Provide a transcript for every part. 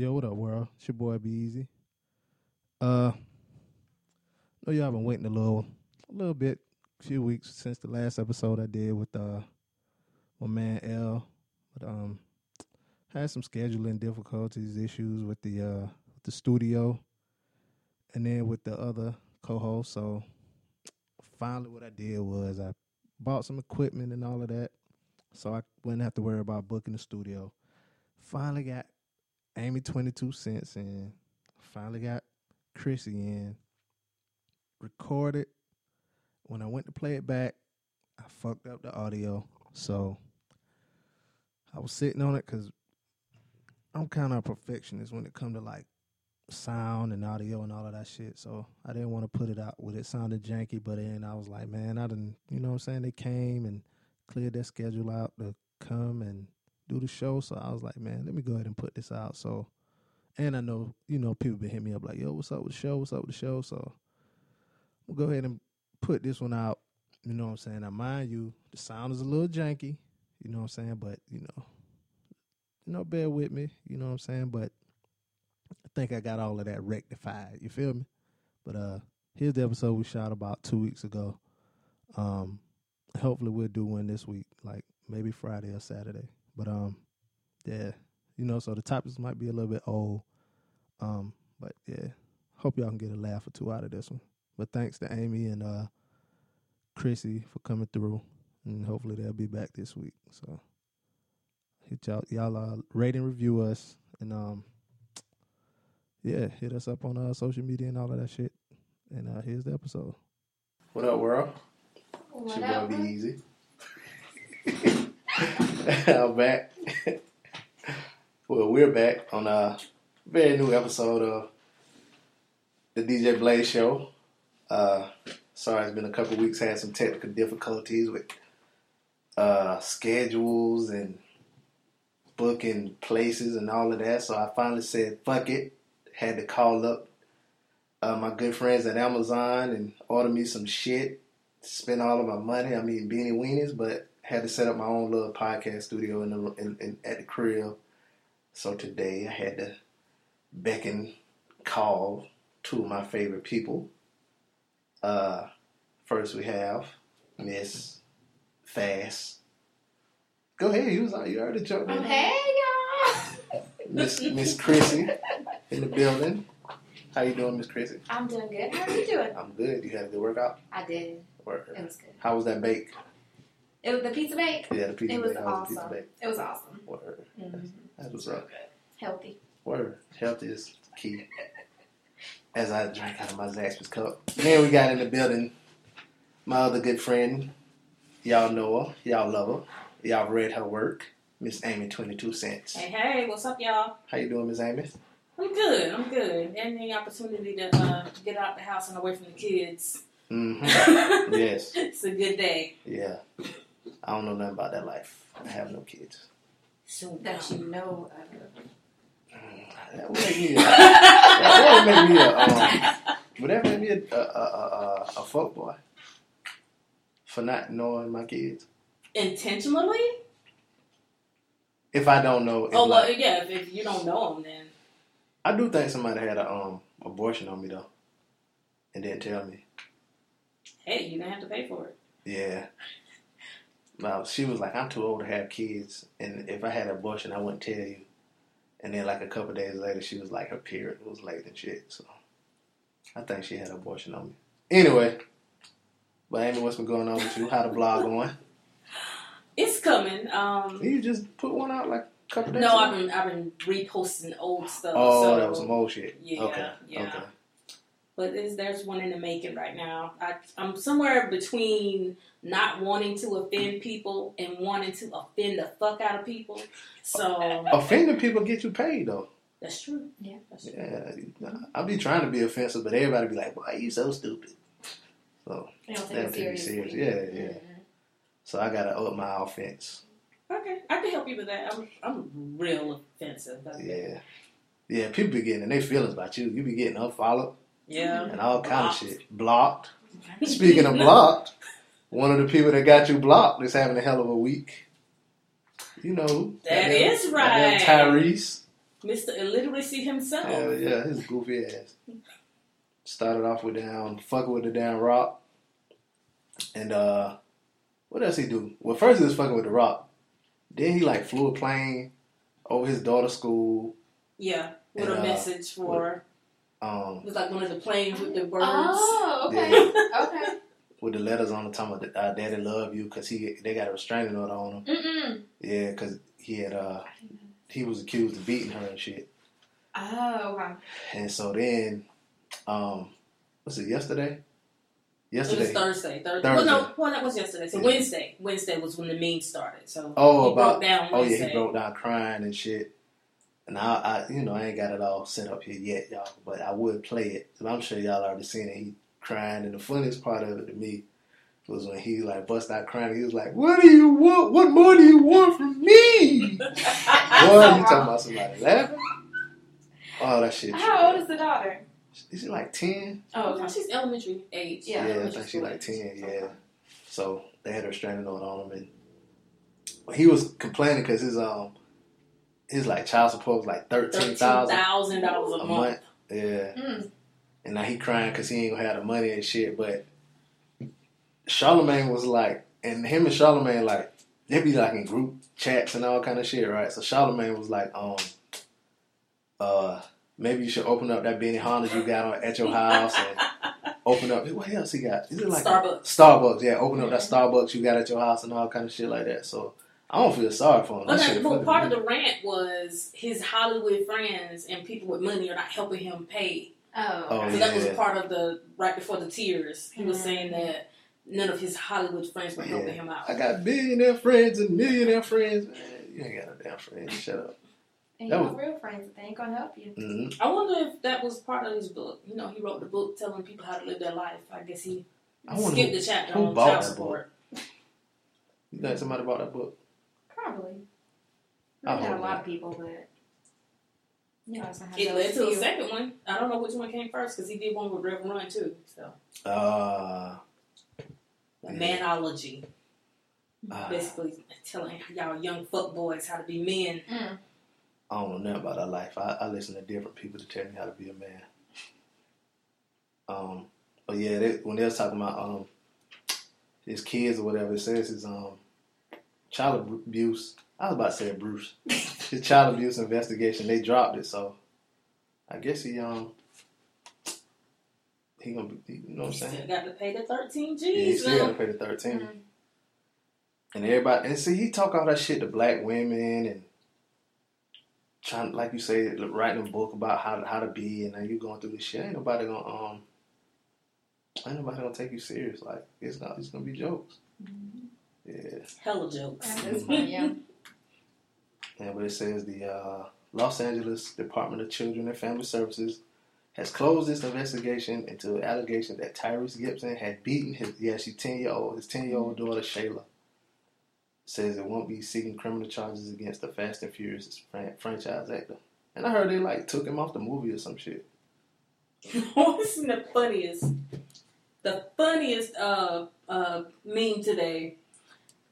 Yo, what up, world? It's your boy Be Easy. Uh, know y'all been waiting a little, a little bit, few weeks since the last episode I did with uh my man L, but um had some scheduling difficulties, issues with the uh with the studio, and then with the other co-host. So finally, what I did was I bought some equipment and all of that, so I wouldn't have to worry about booking the studio. Finally got Amy twenty two cents in. Finally got Chrissy in. Recorded. When I went to play it back, I fucked up the audio. So I was sitting on it because I'm kind of a perfectionist when it come to like sound and audio and all of that shit. So I didn't want to put it out with it sounded janky, but then I was like, man, I didn't, you know what I'm saying? They came and cleared their schedule out to come and do the show. So I was like, man, let me go ahead and put this out. So, and I know, you know, people been hitting me up like, yo, what's up with the show? What's up with the show? So we'll go ahead and put this one out. You know what I'm saying? Now, mind you, the sound is a little janky. You know what I'm saying? But you know, you know, bear with me. You know what I'm saying? But I think I got all of that rectified. You feel me? But uh, here's the episode we shot about two weeks ago. Um, hopefully we'll do one this week, like maybe Friday or Saturday. But um, yeah, you know, so the topics might be a little bit old. Um, but yeah, hope y'all can get a laugh or two out of this one. But thanks to Amy and uh Chrissy for coming through, and hopefully they'll be back this week. So hit y'all, y'all uh, rate and review us, and um, yeah, hit us up on uh, social media and all of that shit. And uh, here's the episode. What up, world? It's your boy Be Easy. I'm back. well, we're back on a very new episode of the DJ Blaze Show. Uh, sorry, it's been a couple weeks. Had some technical difficulties with uh, schedules and booking places and all of that. So I finally said, "Fuck it." Had to call up uh, my good friends at Amazon and order me some shit. Spend all of my money. I mean, beanie weenies, but had to set up my own little podcast studio in the in, in, at the crib. So today I had to beckon, call two of my favorite people. Uh, first we have Miss Fast. Go ahead, you was you already jumped in. Hey y'all! Miss Miss Chrissy in the building. How you doing, Miss Chrissy? I'm doing good. How are you doing? I'm good. You had a good workout? I did. Word. It was good. How was that bake? It was the pizza bake. Yeah, the pizza It was bake. How was the pizza awesome. bake? It was awesome. Word. Mhm. That's what's Real up. good. Healthy. Word. Health is key. As I drank out of my Zaxby's cup. Then we got in the building my other good friend. Y'all know her. Y'all love her. Y'all read her work. Miss Amy, 22 cents. Hey, hey, what's up, y'all? How you doing, Miss Amy? I'm good. I'm good. And Any opportunity to uh, get out the house and away from the kids. Mm-hmm. Yes. It's a good day. Yeah. I don't know nothing about that life. I have no kids. So That you know of. That would make me a, that would make me a, um, would that make me a, a, a, a, a fuck boy? For not knowing my kids? intentionally? If I don't know, Oh, like- yeah. If, if you don't know them, then I do think somebody had a um abortion on me though, and didn't tell me. hey, you don't have to pay for it. Yeah. Now she was like, "I'm too old to have kids, and if I had an abortion, I wouldn't tell you." And then like a couple days later, she was like, her period was late and shit. So I think she had an abortion on me. Anyway, but Amy, what's been going on with you? How the blog going? It's coming. Um, You just put one out like a couple days no, ago. I've been I've been reposting old stuff. Oh, so, that was some old shit. Yeah, okay. yeah. Okay. But there's, there's one in the making right now. I, I'm somewhere between not wanting to offend people and wanting to offend the fuck out of people. So Offending people get you paid though. that's true. Yeah. That's true. Yeah, I be trying to be offensive, but everybody be like, "Why are you so stupid?" So, You don't They take don't take it seriously. serious. Yeah, yeah. So I gotta up my offense. Okay, I can help you with that. I'm I'm real offensive. I think. Yeah, yeah. People be getting in their feelings about you. You be getting unfollowed Yeah. and all kind of shit. Blocked. Speaking of blocked, one of the people that got you blocked is having a hell of a week. You know, That goddamn- is goddamn right. Tyrese. Mr. Illiteracy himself. Hell yeah, his goofy ass. Started off with down fucking with the damn rock. And uh what else he do? Well first he was fucking with the rock. Then he like flew a plane over his daughter's school. Yeah, with And, a uh, message for Um it was like one of the planes with the words. Oh, okay. Yeah. Okay. With the letters on the top of uh, "Daddy love you" because he they got a restraining order on him. Mm-mm. Yeah, because he had uh he was accused of beating her and shit. Oh, okay. And so then, um, was it yesterday? It was Yesterday. Thursday. Thursday. Thursday. Well, no, well, that was yesterday. So Yeah. Wednesday. Wednesday was when the meme started. So Oh, he about broke down oh yeah, he broke down crying and shit. And I, I, you know, I ain't got it all set up here yet, y'all. But I would play it. And I'm sure y'all already seen it. He crying, and the funniest part of it to me was when he like bust out crying. He was like, "What do you want? What more do you want from me?" Boy, you talking about somebody laughing? Oh, that shit. How old is the daughter? Is she like ten? Oh, okay. she's elementary age. Yeah, Yeah, I think she school like age. ten. Yeah. Okay. So they had her restraining order on him, and he was complaining because his um his like child support was like thirteen thousand dollars a a month. month. Yeah, Mm. And now he crying because he ain't gonna have the money and shit. But Charlemagne was like, and him and Charlemagne like they be like in group chats and all kind of shit, right? So Charlemagne was like, um, uh, maybe you should open up that Benny Honda you got on, at your house and open up. What else he got? Is it like Starbucks. Starbucks, yeah. Open up that Starbucks you got at your house and all kind of shit like that. So I don't feel sorry for him. Well, That that, well, part of the rant was his Hollywood friends and people with money are not helping him pay. Oh, Oh, okay. So that was part of the right before the tears. He was saying that none of his Hollywood friends were helping Yeah. him out. I got billionaire friends and millionaire friends. Man, you ain't got no damn friends. Shut up. And that you was- got real friends that they ain't gonna help you. hmm I wonder if that was part of his book. You know, he wrote the book telling people how to live their life. I guess he I skipped the chapter who on bought child that support. you think somebody bought that book. Probably. I Not a lot of people, but you know, it's gonna have It led to a few. second one. I don't know which one came first because he did one with Reverend Run too. So Uh, manology, uh, basically telling y'all young fuck boys how to be men. Mm. I don't know nothing about that life. I, I listen to different people to tell me how to be a man. Um, but yeah, they, when they was talking about um his kids or whatever, it says his um child abuse. I was about to say Bruce. his child abuse investigation. They dropped it, so I guess he um he gonna be. You know what I'm Still saying? got to pay the thirteen G's. Yeah, he G's. still got to pay the thirteen. Mm. And everybody, and see, he talk all that shit to black women and trying, like you say, writing a book about how how to be, and then you going through this shit. Ain't nobody gonna um, ain't nobody gonna take you serious. Like it's not, it's gonna be jokes. Yeah, Hella jokes. That is funny, yeah. But it says the uh, Los Angeles Department of Children and Family Services has closed its investigation into an allegation that Tyrese Gibson had beaten his yeah, she's ten year old his ten year old daughter Shayla. Says it won't be seeking criminal charges against the Fast and Furious franchise actor. And I heard they like took him off the movie or some shit. What's the funniest? The funniest uh, uh, meme today,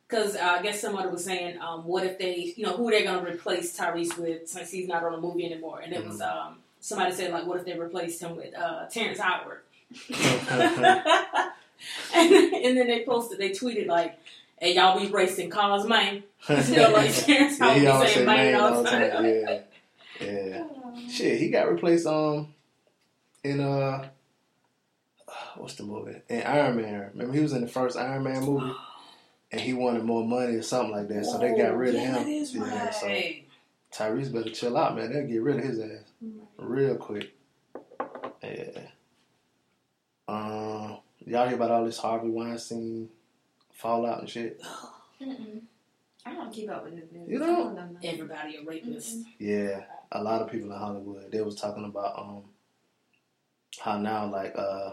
because uh, I guess somebody was saying, um, what if they, you know, who they're gonna replace Tyrese with since he's not on the movie anymore? And it was um, somebody said like, what if they replaced him with uh, Terrence Howard? and, and then they posted, they tweeted like, "Hey, y'all be racing cars, man." Still like Terrence Howard be saying man all the time. Yeah, yeah. Shit, he got replaced um in uh what's the movie? In Iron Man. Remember he was in the first Iron Man movie and he wanted more money or something like that. So they got rid of yeah, him. That is yeah, right. so Tyrese better chill out, man. They'll get rid of his ass real quick. Yeah. Um y'all hear about all this Harvey Weinstein fallout and shit? Mm-mm. I don't keep up with this news. You don't? know nothing. Everybody a rapist. Yeah, a lot of people in Hollywood. They was talking about um how now like uh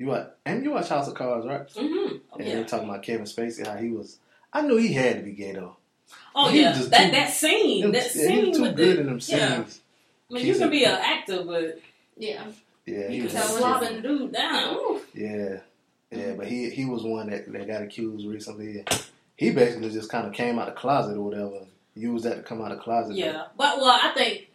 you watch and you watch House of Cards, right? Mm-hmm. Oh, And they yeah. were talking about Kevin Spacey, how he was. I knew he had to be gay though. Oh He yeah. was just That too- that scene. Him- that yeah, he scene was too good the, in them scenes. yeah. I mean, you can be an actor, but Yeah. Yeah, he you was. can tell slobbing the dude down. Ooh. Yeah, yeah, but he he was one that, that got accused recently. He basically just kind of came out of the closet or whatever. Used that to come out of the closet. Yeah, but well, I think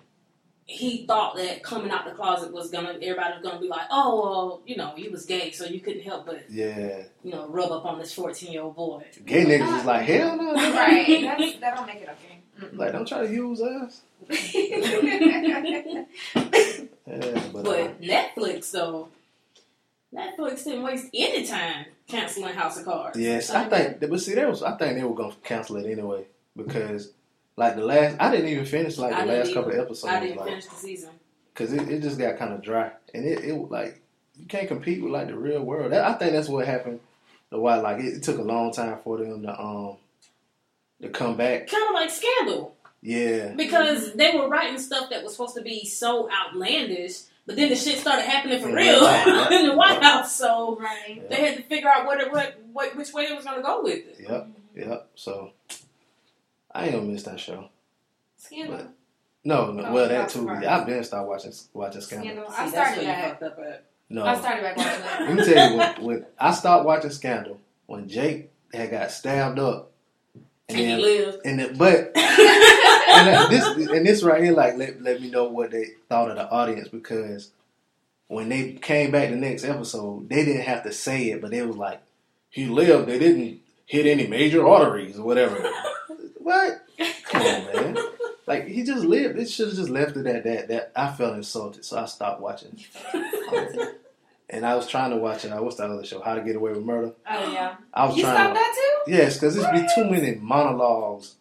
he thought that coming out the closet was gonna everybody was gonna be like, oh, well, you know, you was gay, so you couldn't help but Yeah. you know rub up on this fourteen year old boy. Gay niggas is like, hell no. right. That's, that don't make it okay. Like, don't try to use us. Yeah, but, uh, But Netflix though, Netflix didn't waste any time canceling House of Cards. yes, I think, but see, that was, I think they were going to cancel it anyway because, like, the last, I didn't even finish, like, the I didn't last couple of episodes. I didn't like, finish the season. because it, it just got kind of dry, and it, it like you can't compete with like the real world. That, I think that's what happened. The why like it, it took a long time for them to um to come back. Kind of like Scandal. Yeah, because they were writing stuff that was supposed to be so outlandish, but then the shit started happening for Yeah, real yeah, in the White yeah. House. So right. they had to figure out what, it, what, what which way they was gonna go with it. yep, yep. So I ain't gonna miss that show. Scandal. No, no. Oh, well, that too. Cards. I've been start watching watching Scandal. Scandal. See, I started where that. up at. No, I started back watching let me tell you when, when I started watching Scandal when Jake had got stabbed up, And he then lived. and then, but and this and this right here, like let let me know what they thought of the audience because when they came back the next episode, they didn't have to say it, but they was like, "He lived. They didn't hit any major arteries or whatever." what? Come on, man. Like he just lived. It should have just left it at that. That I felt insulted, so I stopped watching. And I was trying to watch it. Uh, what's that other show? How to Get Away with Murder. Oh yeah. I was You trying. stopped To, that too? yes, because it's be too many monologues,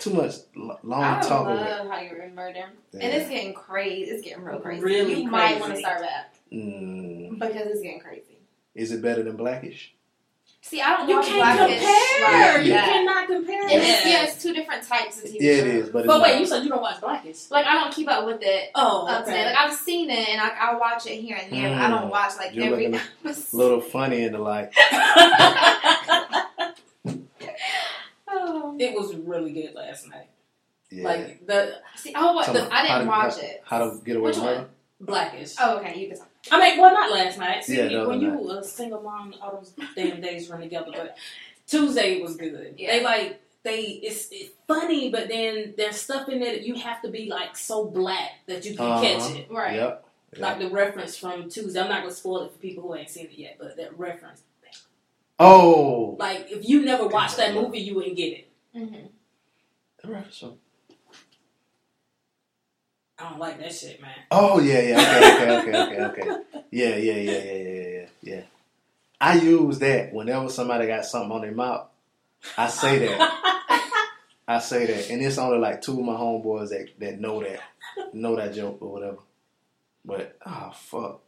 too much l- long I talk. love of it. how you remember them. Yeah. And it's getting crazy. It's getting real crazy. Really you might want to start back Mm. because it's getting crazy. Is it better than Blackish? See, I don't You watch can't Blackish compare. like You that. cannot compare. And it's yeah, it's two different types of TV Yeah, it shows. is. But, it's But wait, not- you said you don't watch Blackish. Like I don't keep up with it Oh, okay. that. Like I've seen it and I I watch it here and there. but I don't Mm. watch like You're every looking a little funny in the like. Oh. it was really good last night. Yeah. Like the See, oh, what? The, I didn't to- watch how- it. How to Get Away with it? Blackish. Oh, okay. You can talk. I mean, well, not last night. See, Yeah, the when other you a single mom, all those damn days run together. But Tuesday was good. Yeah. They like they it's, it's funny, but then there's stuff in there that you have to be like so black that you can Uh-huh. catch it. Right. Yep. Like the reference from Tuesday. I'm not gonna spoil it for people who ain't seen it yet, but that reference. Oh. Like if you never watched that movie, you wouldn't get it. Mm-hmm. The reference from- I don't like that shit, man. Oh yeah, yeah, okay, okay, okay, okay, okay. Yeah, yeah, yeah, yeah, yeah, yeah, yeah. I use that whenever somebody got something on their mouth. I say that. I say that, and it's only like two of my homeboys that that know that, know that joke or whatever. But oh fuck,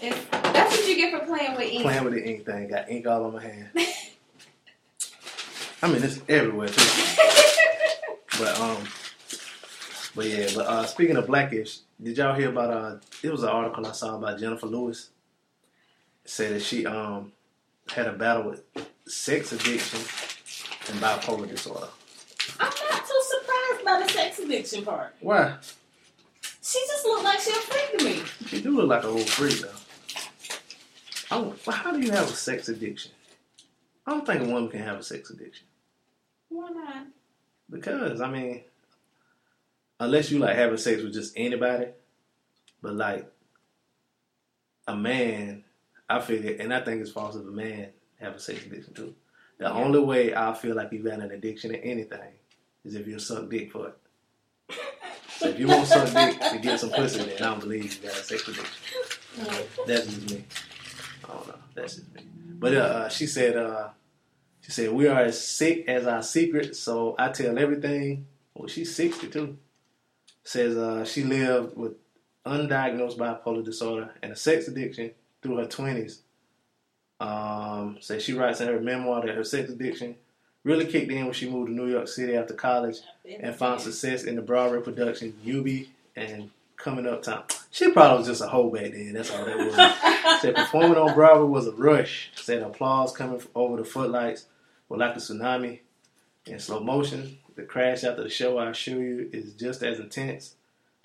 It's, that's what you get for playing with ink. playing with the ink thing, got ink all on my hand. I mean, it's everywhere too. But um, but yeah. But uh, speaking of Blackish, did y'all hear about uh? It was an article I saw about Jennifer Lewis. It said that she um had a battle with sex addiction and bipolar disorder. I'm not too surprised by the sex addiction part. Why? She just looked like she a freak to me. She do look like a old freak though. I well, how do you have a sex addiction? I don't think a woman can have a sex addiction Why not? because I mean, unless you like having sex with just anybody, but like a man, I figure, and I think it's false if a man have a sex addiction too. The Yeah. only way I feel like you've got an addiction to anything is if you suck dick for it. So if you won't suck dick to get some pussy, then I don't believe you got a sex addiction. That's just me. I don't know. That's just me. But uh, uh, she said, uh, she said we are as sick as our secret, so I tell everything. Well, she's sixty two. Says uh, she lived with undiagnosed bipolar disorder and a sex addiction through her twenties. Um, says she writes in her memoir that her sex addiction really kicked in when she moved to New York City after college and found success in the Broadway production Eubie and Coming Uptown. She probably was just a hoe back then. That's all that was. Said performing on Broadway was a rush. Said applause coming over the footlights were like a tsunami in slow motion. The crash after the show, I assure you, is just as intense.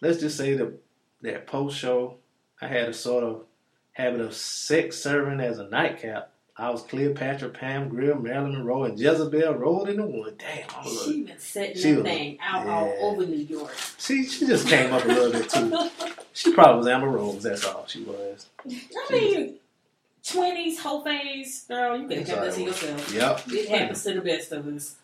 Let's just say that that post show, I had a sort of habit of sex serving as a nightcap I was Cleopatra, Pam Grier, Marilyn Monroe, and Jezebel rolled into one. Damn, I was She been setting She that was- thing out all over New York. she she just came up a little bit too. She probably was Amber Rose. That's all she was. I mean, twenties, whole phase, girl. You kept all that to yourself. Yep. It happens to the best of us.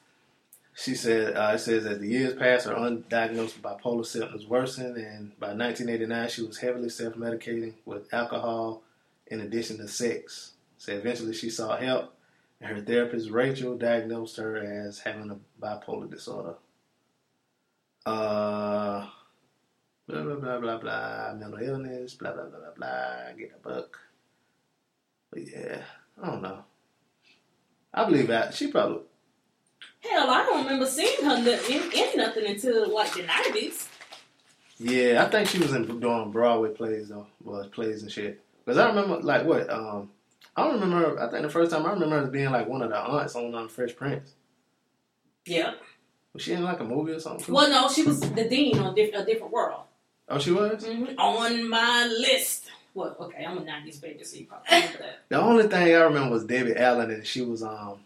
She said, uh, it says as the years passed, her undiagnosed bipolar symptoms worsened, and by 1989, she was heavily self medicating with alcohol in addition to sex. So eventually, she sought help, and her therapist, Rachel, diagnosed her as having a bipolar disorder. Uh, blah, blah, blah, blah, blah, mental illness, blah, blah, blah, blah, blah, get a book. But yeah, I don't know. I believe that. She probably, Hell, I don't remember seeing her in, in nothing until like the nineties. Yeah, I think she was in doing Broadway plays though, was plays and shit. Because I remember like what um, I don't remember. I think the first time I remember her as being like one of the aunts on um, Fresh Prince. Yeah. Was she in like a movie or something? too? Well, no, she was the dean on diff- a different world. Oh, she was. hmm On my list. Well, okay, I'm a nineties baby, so you probably remember that. The only thing I remember was Debbie Allen, and she was um,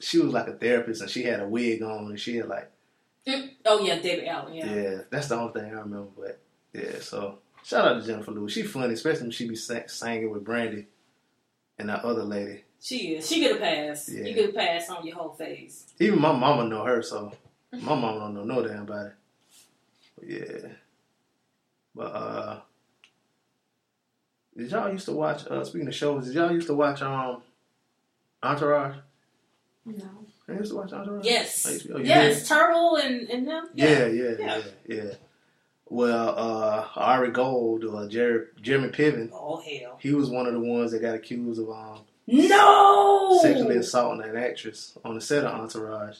she was like a therapist, and she had a wig on, and she had like Oh yeah, David Allen. yeah, Yeah. that's the only thing I remember. But yeah, so shout out to Jennifer Lewis. She funny, especially when she be singing with Brandy and that other lady. She is. She get a pass. Yeah. You get a pass on your whole face. Even my mama know her, so my mama don't know no damn it. But yeah. But uh did y'all used to watch uh speaking of shows, did y'all used to watch um Entourage? No. You used to watch Entourage? Yes. Oh, you- oh, you yes, Turtle and, and them. Yeah, yeah, yeah, Yeah. yeah. Well, uh Ari Gold or Jerry, Jeremy Piven, Oh hell. he was one of the ones that got accused of um No. sexually assaulting an actress on the set of Entourage.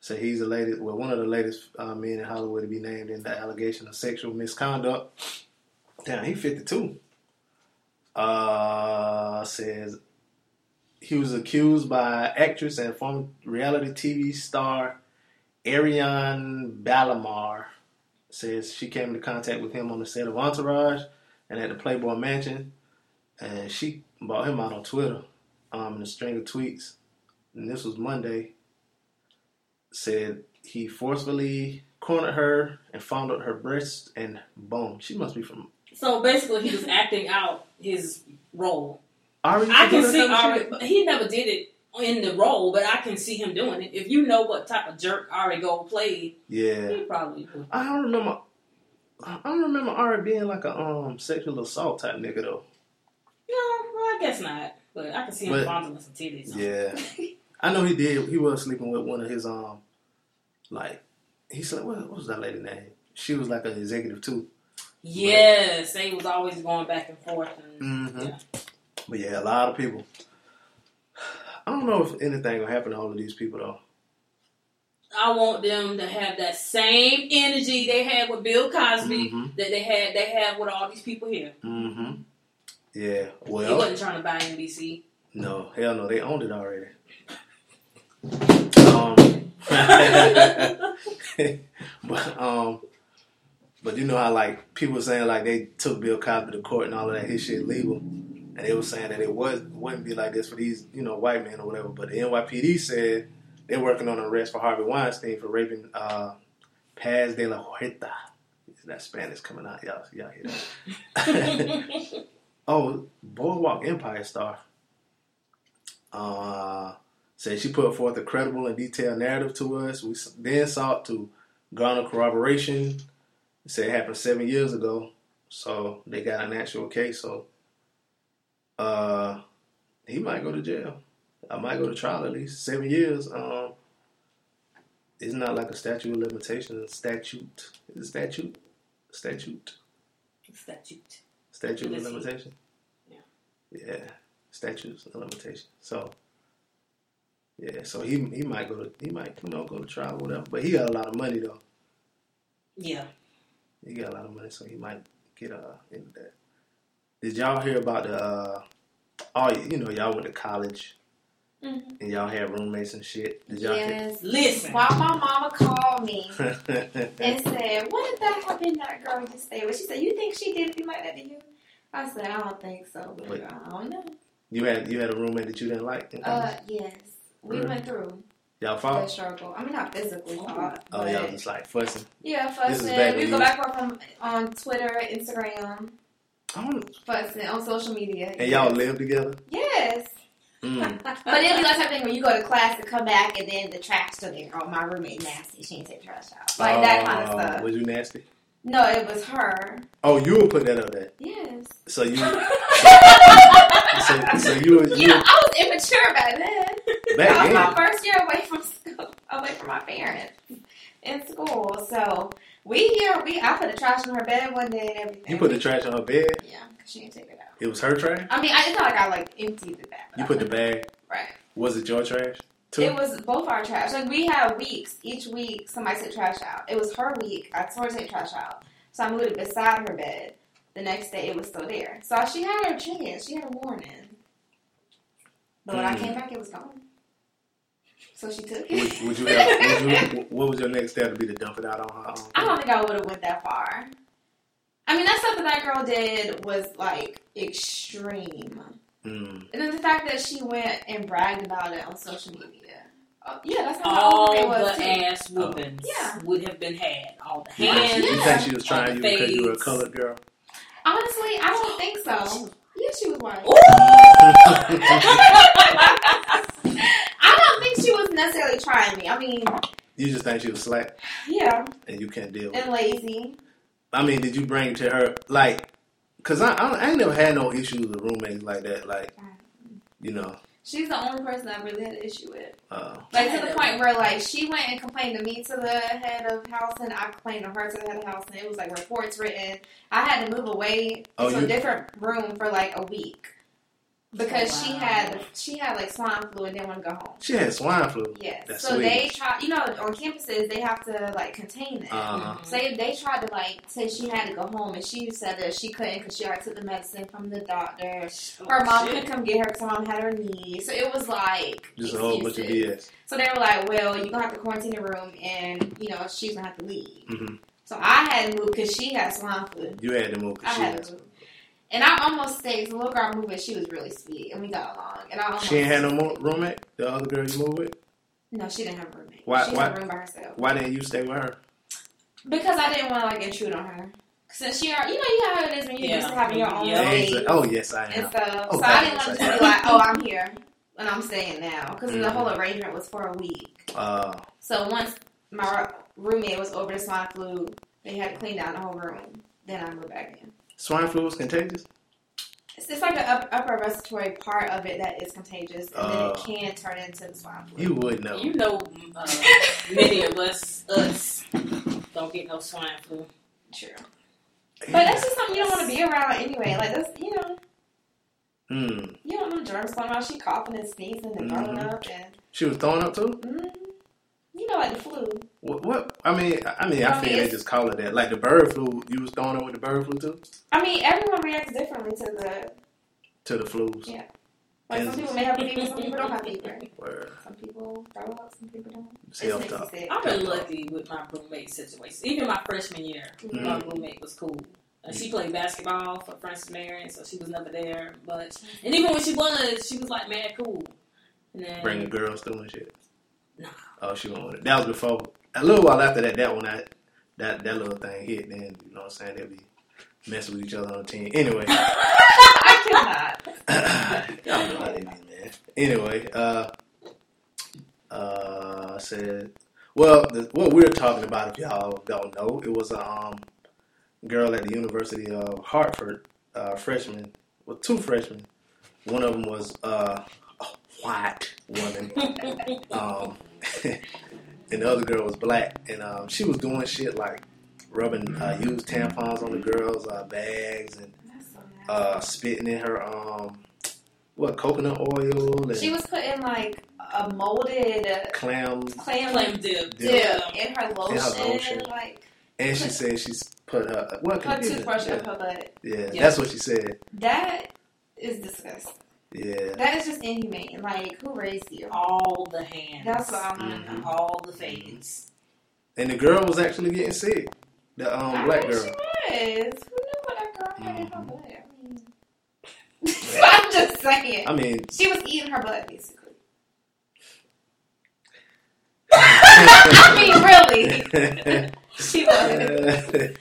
So he's the latest, well, one of the latest uh, men in Hollywood to be named in the allegation of sexual misconduct. Damn, he 52. Uh, says he was accused by actress and former reality TV star Ariane Bellamar. Says she came into contact with him on the set of Entourage and at the Playboy Mansion, and she bought him out on Twitter um, in a string of tweets, and this was Monday, said he forcefully cornered her and fondled her breasts, and boom, she must be from So basically, he was acting out his role. Ari. I can see Ari, but he never did it in the role, but I can see him doing it. If you know what type of jerk Ari Gold played, Yeah, he probably would. I don't remember. I don't remember Ari being like a um sexual assault type nigga though. No, well, I guess not. But I can see him But- fondling some titties. Yeah, I know he did. He was sleeping with one of his um, like he slept. What, what was that lady name? She was like an executive too. yes, they was always going back and forth. And, Mm-hmm. yeah. But yeah, a lot of people. I don't know if anything will happen to all of these people though. I want them to have that same energy they had with Bill Cosby Mhm. that they had they have with all these people here. Mm-hmm. Yeah. Well, he wasn't trying to buy NBC. no, hell no, they owned it already. Um, but um, but you know how like people saying like they took Bill Cosby to court and all of that his shit legal, and they were saying that it was wouldn't be like this for these you know white men or whatever. But the NYPD said they're working on an arrest for Harvey Weinstein for raping uh, Paz de la Huerta. That Spanish coming out, y'all, y'all hear that? Oh, Boardwalk Empire star. Uh, said she put forth a credible and detailed narrative to us. We then sought to garner corroboration. Said it happened seven years ago, so they got an actual case. So, uh, he might go to jail. I might go to trial at least seven years. Um, it's not like a statute of limitations. Statute is it statute, statute. Statute. Statute of limitation? Yeah. Yeah. Statutes of limitation. So yeah, so he he might go to he might, you know, go to trial or whatever. But he got a lot of money though. Yeah. He got a lot of money, so he might get uh into that. Did y'all hear about the uh oh you know, y'all went to college Mhm. and y'all had roommates and shit. Did y'all Yes. Listen. While my mama called me and said, "What did that happen? That girl you stayed with?" She said, "You think she did anything like that to you?" I said, "I don't think so, but Wait. I don't know." You had you had a roommate that you didn't like. in Uh, college? yes. We Really? went through y'all the fought. struggle. I mean, not physically fought. Oh, but y'all just like fussing. yeah, This is fussing. We go back and forth on, on Twitter, Instagram, I don't, fussing on social media. and y'all live together. Yes. Mm. But it'd be like something when you go to class and come back and then the trash still there. Oh, my roommate nasty. She ain't take trash out. Like that kind of Oh, stuff. Was you nasty? No, it was her. Oh, you would put that up there. Yes. So you, so, so you, were- You you know, I was immature back then. back that was my first year away from school, away from my parents in school. So we here, we I put the trash on her bed one day and everything. You put the trash on her bed. yeah, she didn't take it out. It was her trash. I mean, I, it's not like I like emptied the bag. You I put the bag. right. Was it your trash too? It was both our trash. Like we had weeks. Each week, somebody took trash out. It was her week. I told her to take trash out, so I moved it beside her bed. The next day, it was still there. So she had her chance. She had a warning. But when I Mm. came back, it was gone. So she took it. would you have? Would you, what was your next step to be to dump it out on her? I don't think I would have went that far. I mean, that stuff that that girl did was like extreme, Mm. and then the fact that she went and bragged about it on social media. Oh, yeah, that's how All my the was too. ass whoopings Yeah. would have been had. All the You, hands. you Yeah. think she was on trying you because you were a colored girl? Honestly, I don't think so. Yeah, she was white. I don't think she was necessarily trying me. I mean, You just think she was slack yeah, and you can't deal and lazy. I mean, did you bring to her, like, because I, I, I ain't never had no issues with roommates like that. Like, you know, She's the only person I really had an issue with. uh, Like to the point where like she went and complained to me to the head of house and I complained to her to the head of house and it was like reports written. I had to move away Oh, to you- a different room for like a week because Oh, she had she had like swine flu and didn't want to go home. she had swine flu. Yes. That's so they Swedish. try, you know, on campuses they have to like contain it. Uh-huh. So they, they tried to like say she had to go home, and she said that she couldn't because she already took the medicine from the doctor. Her mom couldn't come get her because mom had her knee. So it was like Just a whole bunch of excuses. BS. So they were like, "Well, you're gonna have to quarantine the room, and you know she's gonna have to leave." hmm So I had to move because she had swine flu. You had to move I because she, had had- to move, and I almost stayed. The little girl moved, and she was really sweet, and we got along. And I almost she ain't had no mo- roommate. The other girl you moved with. No, she didn't have a roommate. Why- She why- had room by herself. Why didn't you stay with her? Because I didn't want to like intrude on her. Since she, are, you know, you know how it is when you're Yeah. used to having your own Yeah. space Oh yes, I and am. stuff. Oh, so I didn't want to just be like, "Oh, I'm here and I'm staying now," because the Mhm. whole arrangement was for a week. Uh, So once my roommate was over the swine flu, they had to clean down the whole room. Then I moved back in. Swine flu was contagious. It's, it's like an up, upper respiratory part of it that is contagious, and then Oh. it can turn into the swine flu. You would know. You know, uh, many of us, us, don't get no swine flu. True. But that's just something you don't want to be around anyway. Like that's you know Mm. you don't know germs going around. She coughing and sneezing and throwing Mhm. up and She was throwing up too. mm, you know like the flu. What? what I mean, I I mean, I I mean, feel they just call it that. Like the bird flu, you was throwing up with the bird flu too. I mean everyone reacts differently to the To the flus. Yeah. like some people may have fever, some people don't have fever. Where Some people throw up, some people don't. it's It health makes you talk. I've been lucky with my roommate situation. Even my freshman year, Mm-hmm. my roommate was cool. Uh, she played basketball for Francis Marion, so she was never there. But and even when she was, she was like mad cool. And then Bringing girls through and shit. Oh, she won't. want it. That was before. A little while after that, that one, that that that little thing hit. Then you know what I'm saying? They'll be messing with each other on the team. Anyway, I cannot. y'all know how they be, man. Anyway, uh, uh, I said, well, the, what we're talking about, if y'all don't know, it was a um, girl at the University of Hartford, uh, freshman, well, two freshmen. One of them was uh, a white woman, um, and the other girl was black, and um, she was doing shit like rubbing uh, used tampons on the girls' uh, bags and so uh, spitting in her um, what coconut oil and She was putting like a molded clam, clam Clam dip. dip in her lotion, lotion. like and she said she's put her what her computer? toothbrush yeah. up her butt. Yeah, Yeah. that's what she said. That is disgusting. Yeah, That is just inhumane. Like, who raised you? All the hands. That's what I want to know. All the fades. and the girl was actually getting sick. The um, I black girl. She was. Who knew what that girl had in her Mhm. butt? I mean, I'm just saying. I mean, She was eating her butt, basically. I mean, really. She was.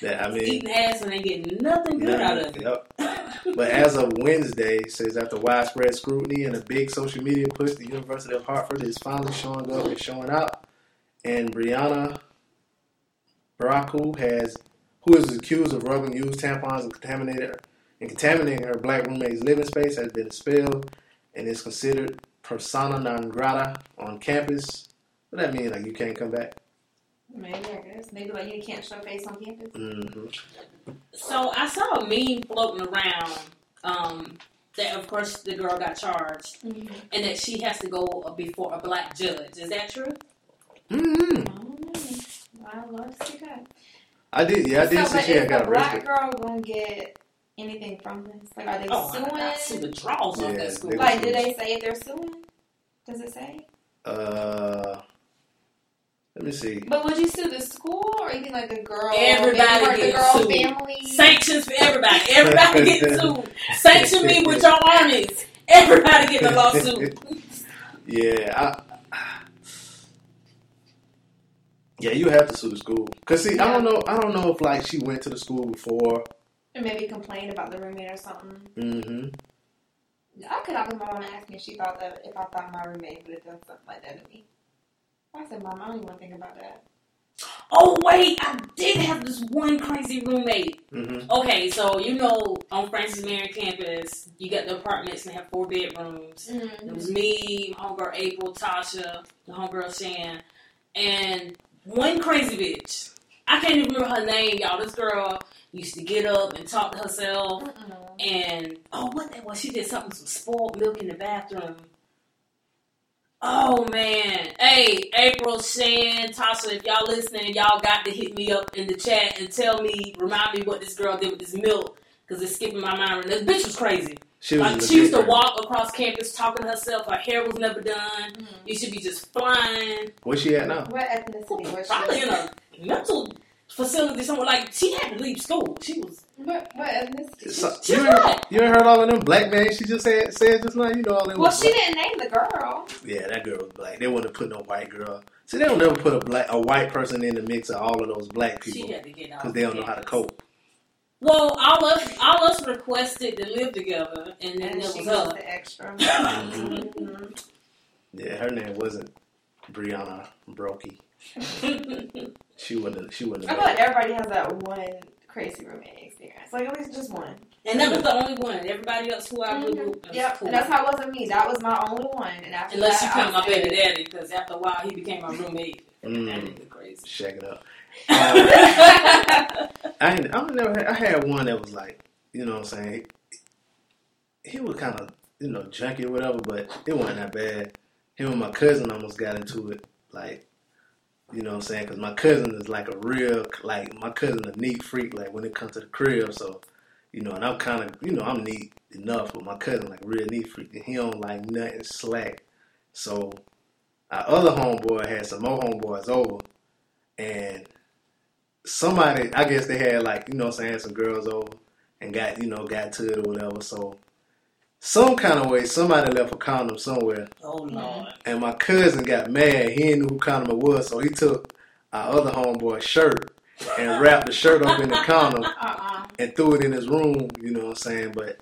Yeah, I mean, Eating ass and ain't getting nothing good out of it. Yep. But as of Wednesday, says after widespread scrutiny and a big social media push, the University of Hartford is finally showing up and showing out. And Brianna Baraku has, who is accused of rubbing used tampons and contaminated and contaminating her black roommate's living space, has been expelled and is considered persona non grata on campus. What that mean? Like you can't come back? Maybe, I guess. Maybe like you can't show face on campus. hmm So I saw a meme floating around um, that, of course, the girl got charged Mm-hmm. and that she has to go before a black judge. Is that true? hmm I. I love to see that. I did. Yeah, I did so, see but she is had the got black girl gonna get anything from this? Like, are they Oh, I got suing? the draws off Yeah, that school. Like, did they say if they're suing? Does it say? Uh, let me see. But would you sue the school or you think like the girl? Everybody maybe, or the girl sued. family? Sanctions for everybody. Everybody getting sued. Sanction me with your armies. Everybody getting a lawsuit. Yeah, I, yeah, you have to sue the school. Cause see, I don't know, I don't know if like she went to the school before. And maybe complained about the roommate or something. Mm-hmm. I could have my mom ask me if she thought that if I thought my roommate would have done something like that to me. I said, Mom, I don't even want to think about that. Oh wait, I did have this one crazy roommate. Mm-hmm. Okay, so you know on Francis Marion campus, you got the apartments and they have four bedrooms. It was me, my homegirl April, Tasha, the homegirl Shan, and one crazy bitch. I can't even remember her name, y'all. This girl used to get up and talk to herself, Mm-mm. and oh, what that was? She did something some spoiled milk in the bathroom. Oh man, hey April, Shan, Tasha, if y'all listening, y'all got to hit me up in the chat and tell me, remind me what this girl did with this milk, because it's skipping my mind. This bitch was crazy. She was. Like she used to walk across campus talking to herself. Her hair was never done. Mhm. You should be just flying. Where's she at now? What ethnicity was she? Probably in a mental facility somewhere. Like she had to leave school. She was. What, what ethnicity? So, She's you, ain't, black. you ain't heard all of them black names she just said said just now. You know all them. well, she black. didn't name the girl. Yeah, that girl was black. They wouldn't have put no white girl. See, they don't never put a black a white person in the mix of all of those black She people had to get out because they don't know how to cope. Well, all us, all us requested to live together, and then And there she was was her. the extra. Mhm. Mhm. Yeah, her name wasn't Brianna Brokey. She wouldn't. She wouldn't. I feel like everybody has that one crazy roommate experience. Like at least just one. and that was the only one. Everybody else who I blew, Mhm. Yep, cool. and that's how it wasn't me. That was my only one. And after Unless you that, count I my baby daddy, because after a while he became my roommate. That Mm, nigga crazy. shake it up. Uh, I ain't, I never had, I had one that was like, you know what I'm saying? He was kind of, you know, junky or whatever, but it wasn't that bad. Him and my cousin almost got into it, like, you know what I'm saying? Because my cousin is like a real, like, my cousin a neat freak, like, when it comes to the crib, so, you know, and I'm kind of, you know, I'm neat enough, but my cousin, like, real neat freak, and he don't like nothing slack. So, our other homeboy had some more homeboys over, and somebody, I guess they had like, you know what I'm saying, some girls over and got, you know, got to it or whatever. So some kind of way, somebody left a condom somewhere, Oh lord. and my cousin got mad. He didn't know who condom it was, so he took our other homeboy's shirt and wrapped the shirt up in the condom Uh-uh. and threw it in his room. You know what I'm saying? But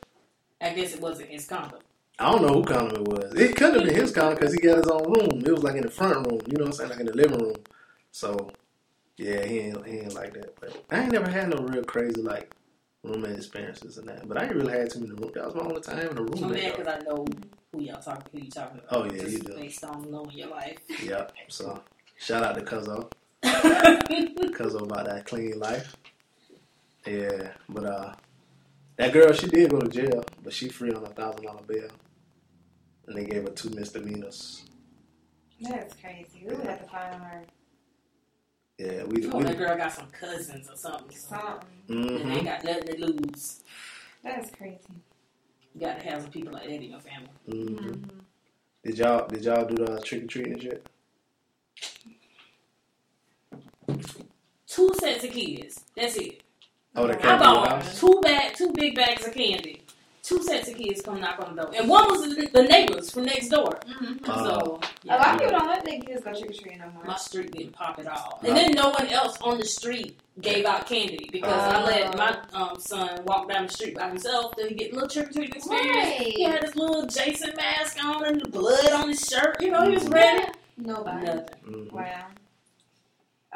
I guess it wasn't his condom. I don't know who condom it was. It couldn't have been his condom because he got his own room. It was like in the front room. You know what I'm saying? Like in the living room. So yeah, he ain't, he ain't like that. But I ain't never had no real crazy like roommate experiences and that. But I ain't really had too many room. That was my only time in a I'm mad because I know who y'all talking, who you talking about. Oh, yeah, Just you do. Based on knowing your life. Yep. So shout out to Cuzzo. Cuzzo about that clean life. Yeah, but uh, that girl she did go to jail, but she free on a thousand dollar bail, and they gave her two misdemeanors. That's crazy. We would have to find her Yeah, we. oh, we that girl got some cousins or something. something. And they hmm ain't got nothing to lose. That's crazy. You got to have some people like that in your family. hmm Mhm. Did y'all did y'all do the trick or treating shit? Two sets of kids. That's it. Oh, they I I came to your bought two bag, two big bags of candy, two sets of kids come knock on the door, and one was the, the neighbors from next door. Mhm. Uh, so A lot of people don't let their kids go trick or treating no more. my street didn't pop at all, Uh. and then no one else on the street gave out candy because I let Oh. my um, son walk down the street by himself to get a little trick or treating experience. Right. He had his little Jason mask on and the blood on his shirt. You know, he was ready. Nobody. Nothing. Mhm. Wow.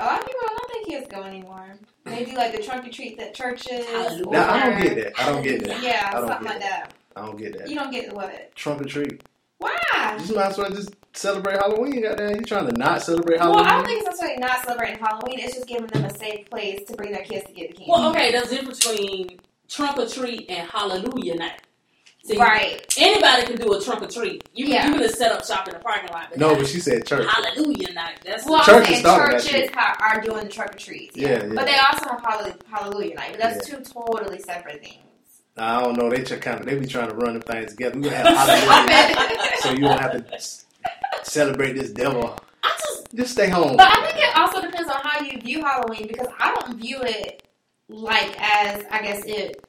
A lot of people don't think their kids go anymore. They do like the trunk or treats at churches. Hallelujah. Now, I don't get that. I don't get that. Yeah, I don't something get like that. I don't get that. You don't get what? Trunk or treat. Why? You just might as well just celebrate Halloween. Goddamn, you trying to not celebrate Halloween? Well, I don't think it's necessarily not celebrating Halloween. It's just giving them a safe place to bring their kids to get the candy. Well, okay, there's a difference between trunk or treat and Hallelujah night. See, right. Anybody can do a trunk or treat. You can, Yeah. you can just set up shop in the parking lot. But no, but she said church. Hallelujah night. That's Well, Churches I'm saying started that churches shit. are doing the trunk or treats. Yeah, yeah. But they also have Hall- Hallelujah night. But that's two totally separate things. I don't know. They just kind of they be trying to run them things together. We gonna have Halloween, so you don't have to celebrate this devil. I just Just stay home. But I think it also depends on how you view Halloween because I don't view it like as I guess it.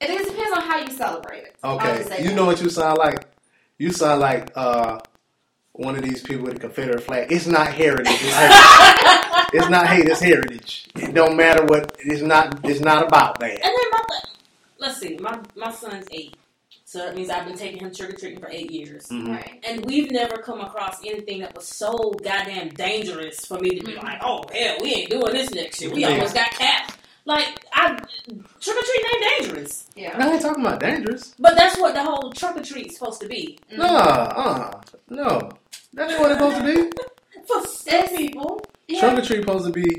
It just depends on how you celebrate it. I'll just say Okay, you that. know what you sound like? You sound like uh, one of these people with the Confederate flag. It's not heritage. It's, hate. it's not hate. It's heritage. It don't matter what. It's not. It's not about that. and then my let's see, my my son's eight, so that means I've been taking him trick or treating for eight years. Mhm. Right. And we've never come across anything that was so goddamn dangerous for me to be Mhm. like, oh hell, we ain't doing this next year. We Yeah. almost got capped. Like I trick or treating ain't dangerous, Yeah. I ain't talking about dangerous. but that's what the whole trick or treat is supposed to be Mhm. No, uh, no. That ain't what it's supposed to be. for some people. Yeah. Trunk or treat supposed to be.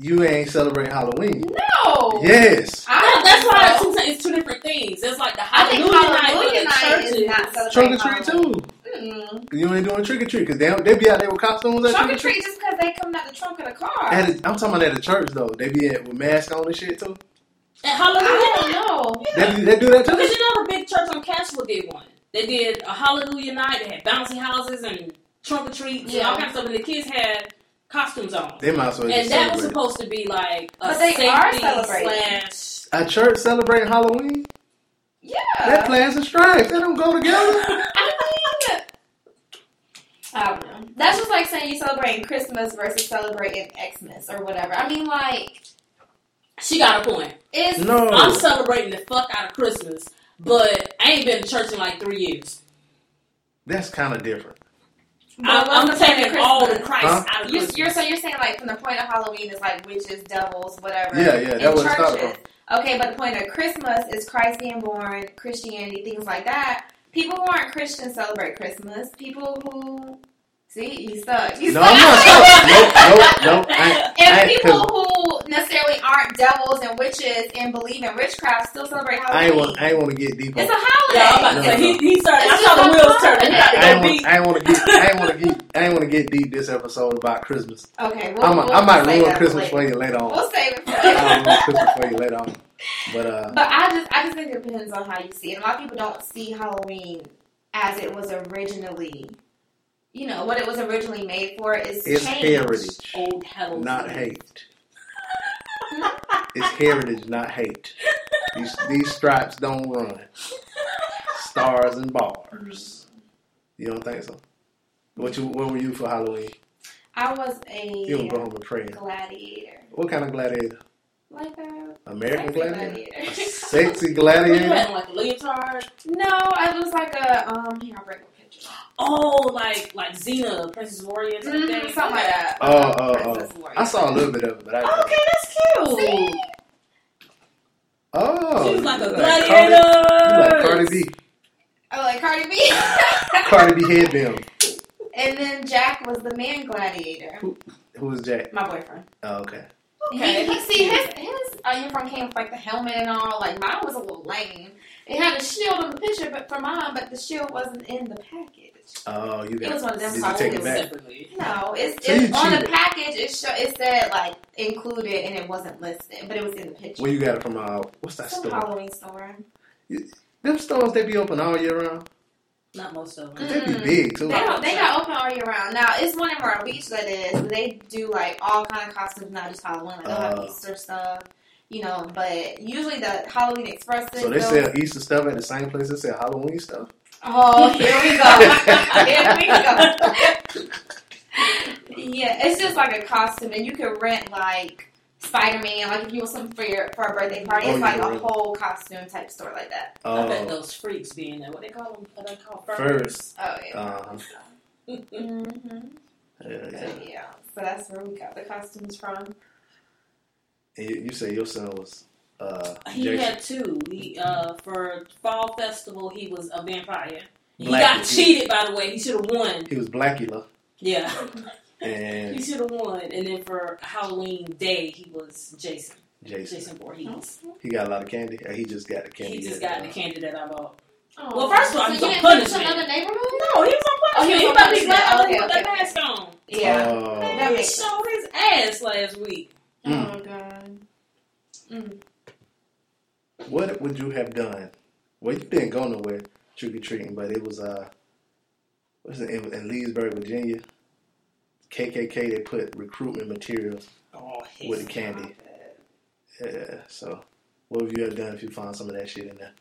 You ain't celebrating Halloween. No. Yes. I That, don't that's why so. it's two, it's two different things. It's like the I think Hallelujah night Hallelujah for night the is churches. Trunk or celebrating treat too. Mm-mm. You ain't doing trick or treat because they they be out there with costumes. at Trunk or trick-or-treat. just because they come out the trunk of the car. At a, I'm talking about at a church though. They be at with masks on and shit too. And Hallelujah night. know. They, they do that too. Because you know the big church on Cashville did one. They did a Hallelujah night. They had bouncy houses and trunk or treats and all kinds of stuff. And the kids had costumes on. They might as well And that was supposed to be like a But they safety are celebrating. slash. a church celebrating Halloween. Yeah. That plans and stripes. They don't go together. I mean, I don't know. That's just like saying you celebrating Christmas versus celebrating Xmas or whatever. I mean, like, She got a point. it's No. I'm celebrating the fuck out of Christmas, but I ain't been to church in like three years. That's kind of different. but I'm, what's I'm the taking all the Christmas? Christ Huh? out of You, Christmas. you're so you're saying like from the point of Halloween is like witches, devils, whatever. Yeah, yeah, in that's what it started churches. Okay, but the point of Christmas is Christ being born, Christianity, things like that. People who aren't Christians celebrate Christmas. People who see you stuck. You No, stuck. I'm not stuck. Nope, nope, nope. I ain't, I And ain't, who necessarily aren't devils and witches and believe in witchcraft still celebrate I ain't Halloween. want. I ain't want to get deep. it's a holiday. Yeah, I'm about to No, say, no. he, he started. It's I saw just the wheels turning. He holiday. got to I ain't want. I want to get. I ain't want to get. I ain't want to get deep this episode about Christmas. Okay, we'll, I'm, we'll I might ruin Christmas later. for you later on. We'll save it for I'll ruin Christmas for you later on. But uh, But I just, I just think it depends on how you see it. A lot of people don't see Halloween as it was originally. You know what it was originally made for is it's heritage, Old Halloween. not hate. It's heritage, not hate. These these stripes don't run. Stars and bars. You don't think so? What you? What were you for Halloween? I was a You don't go a home and pray. gladiator, What kind of gladiator? like a American sexy gladiator? A sexy Were you gladiator? like a leotard? no, I was like a um. Here, I'll picture. Oh, like like Xena, Princess Warrior type Mhm, thing? something like that. Oh, oh, oh. Princess Warrior. I saw a little bit of it, but I. Oh, okay, that's cute. See? Oh, She's like a gladiator. Cardi, you like Cardi B. I like Cardi B. Cardi B headband. and then Jack was the man gladiator. Who was Jack? My boyfriend. Oh, okay. Okay, he, he see his his uh, uniform came with like the helmet and all. Like mine was a little lame. It had a shield on the picture, but for mine, but the shield wasn't in the package. Oh, you It got. was one of them Did you take it back? No, it's, So it's on the package. It show, it said like included and it wasn't listed, but it was in the picture. Where you got it from? Uh, what's that Some store? Halloween store. Them stores they be open all year round. Not most of them. 'Cause they be Mm. big too. They don't. They got open all year round. Now it's one in Myrtle Beach that is. They do like all kind of costumes, not just Halloween. Like they'll have Uh. Easter stuff. you know. But usually the Halloween Express. So they sell Easter stuff at the same place they sell Halloween stuff. Oh, here we go. here we go. yeah, it's just like a costume, and you can rent like Spider Man. Like if you want something for your for a birthday party, Oh, it's like yeah, a whole costume type store like that. I bet Oh, those freaks being there. What they call them? What they call First. Oh yeah. uh, Mm-hmm. yeah, yeah. yeah. So that's where we got the costumes from. And you, you say your son was uh, He Jason. had two. He uh for fall festival he was a vampire. He got cheated by the way. He should have won. He was Blacula, Yeah, he should have won. And then for Halloween day he was Jason. Jason. Jason Voorhees. He got a lot of candy. Or he just got the candy. He just got the candy that I bought. Oh. Well, first of all, so he's you on didn't take it to punishment. another neighborhood? No, he was on Oh, punishment. he he was on about to be punishment. glad Okay, with okay, that mask on. Yeah. Oh. That he makes showed his ass last week. Mm. Oh god. Mm. What would you have done? Well, you didn't go nowhere trick or treating, but it was uh, what's it in, in Leesburg, Virginia? KKK. They put recruitment materials Oh, with the candy. Yeah. So, what would you have done if you found some of that shit in there?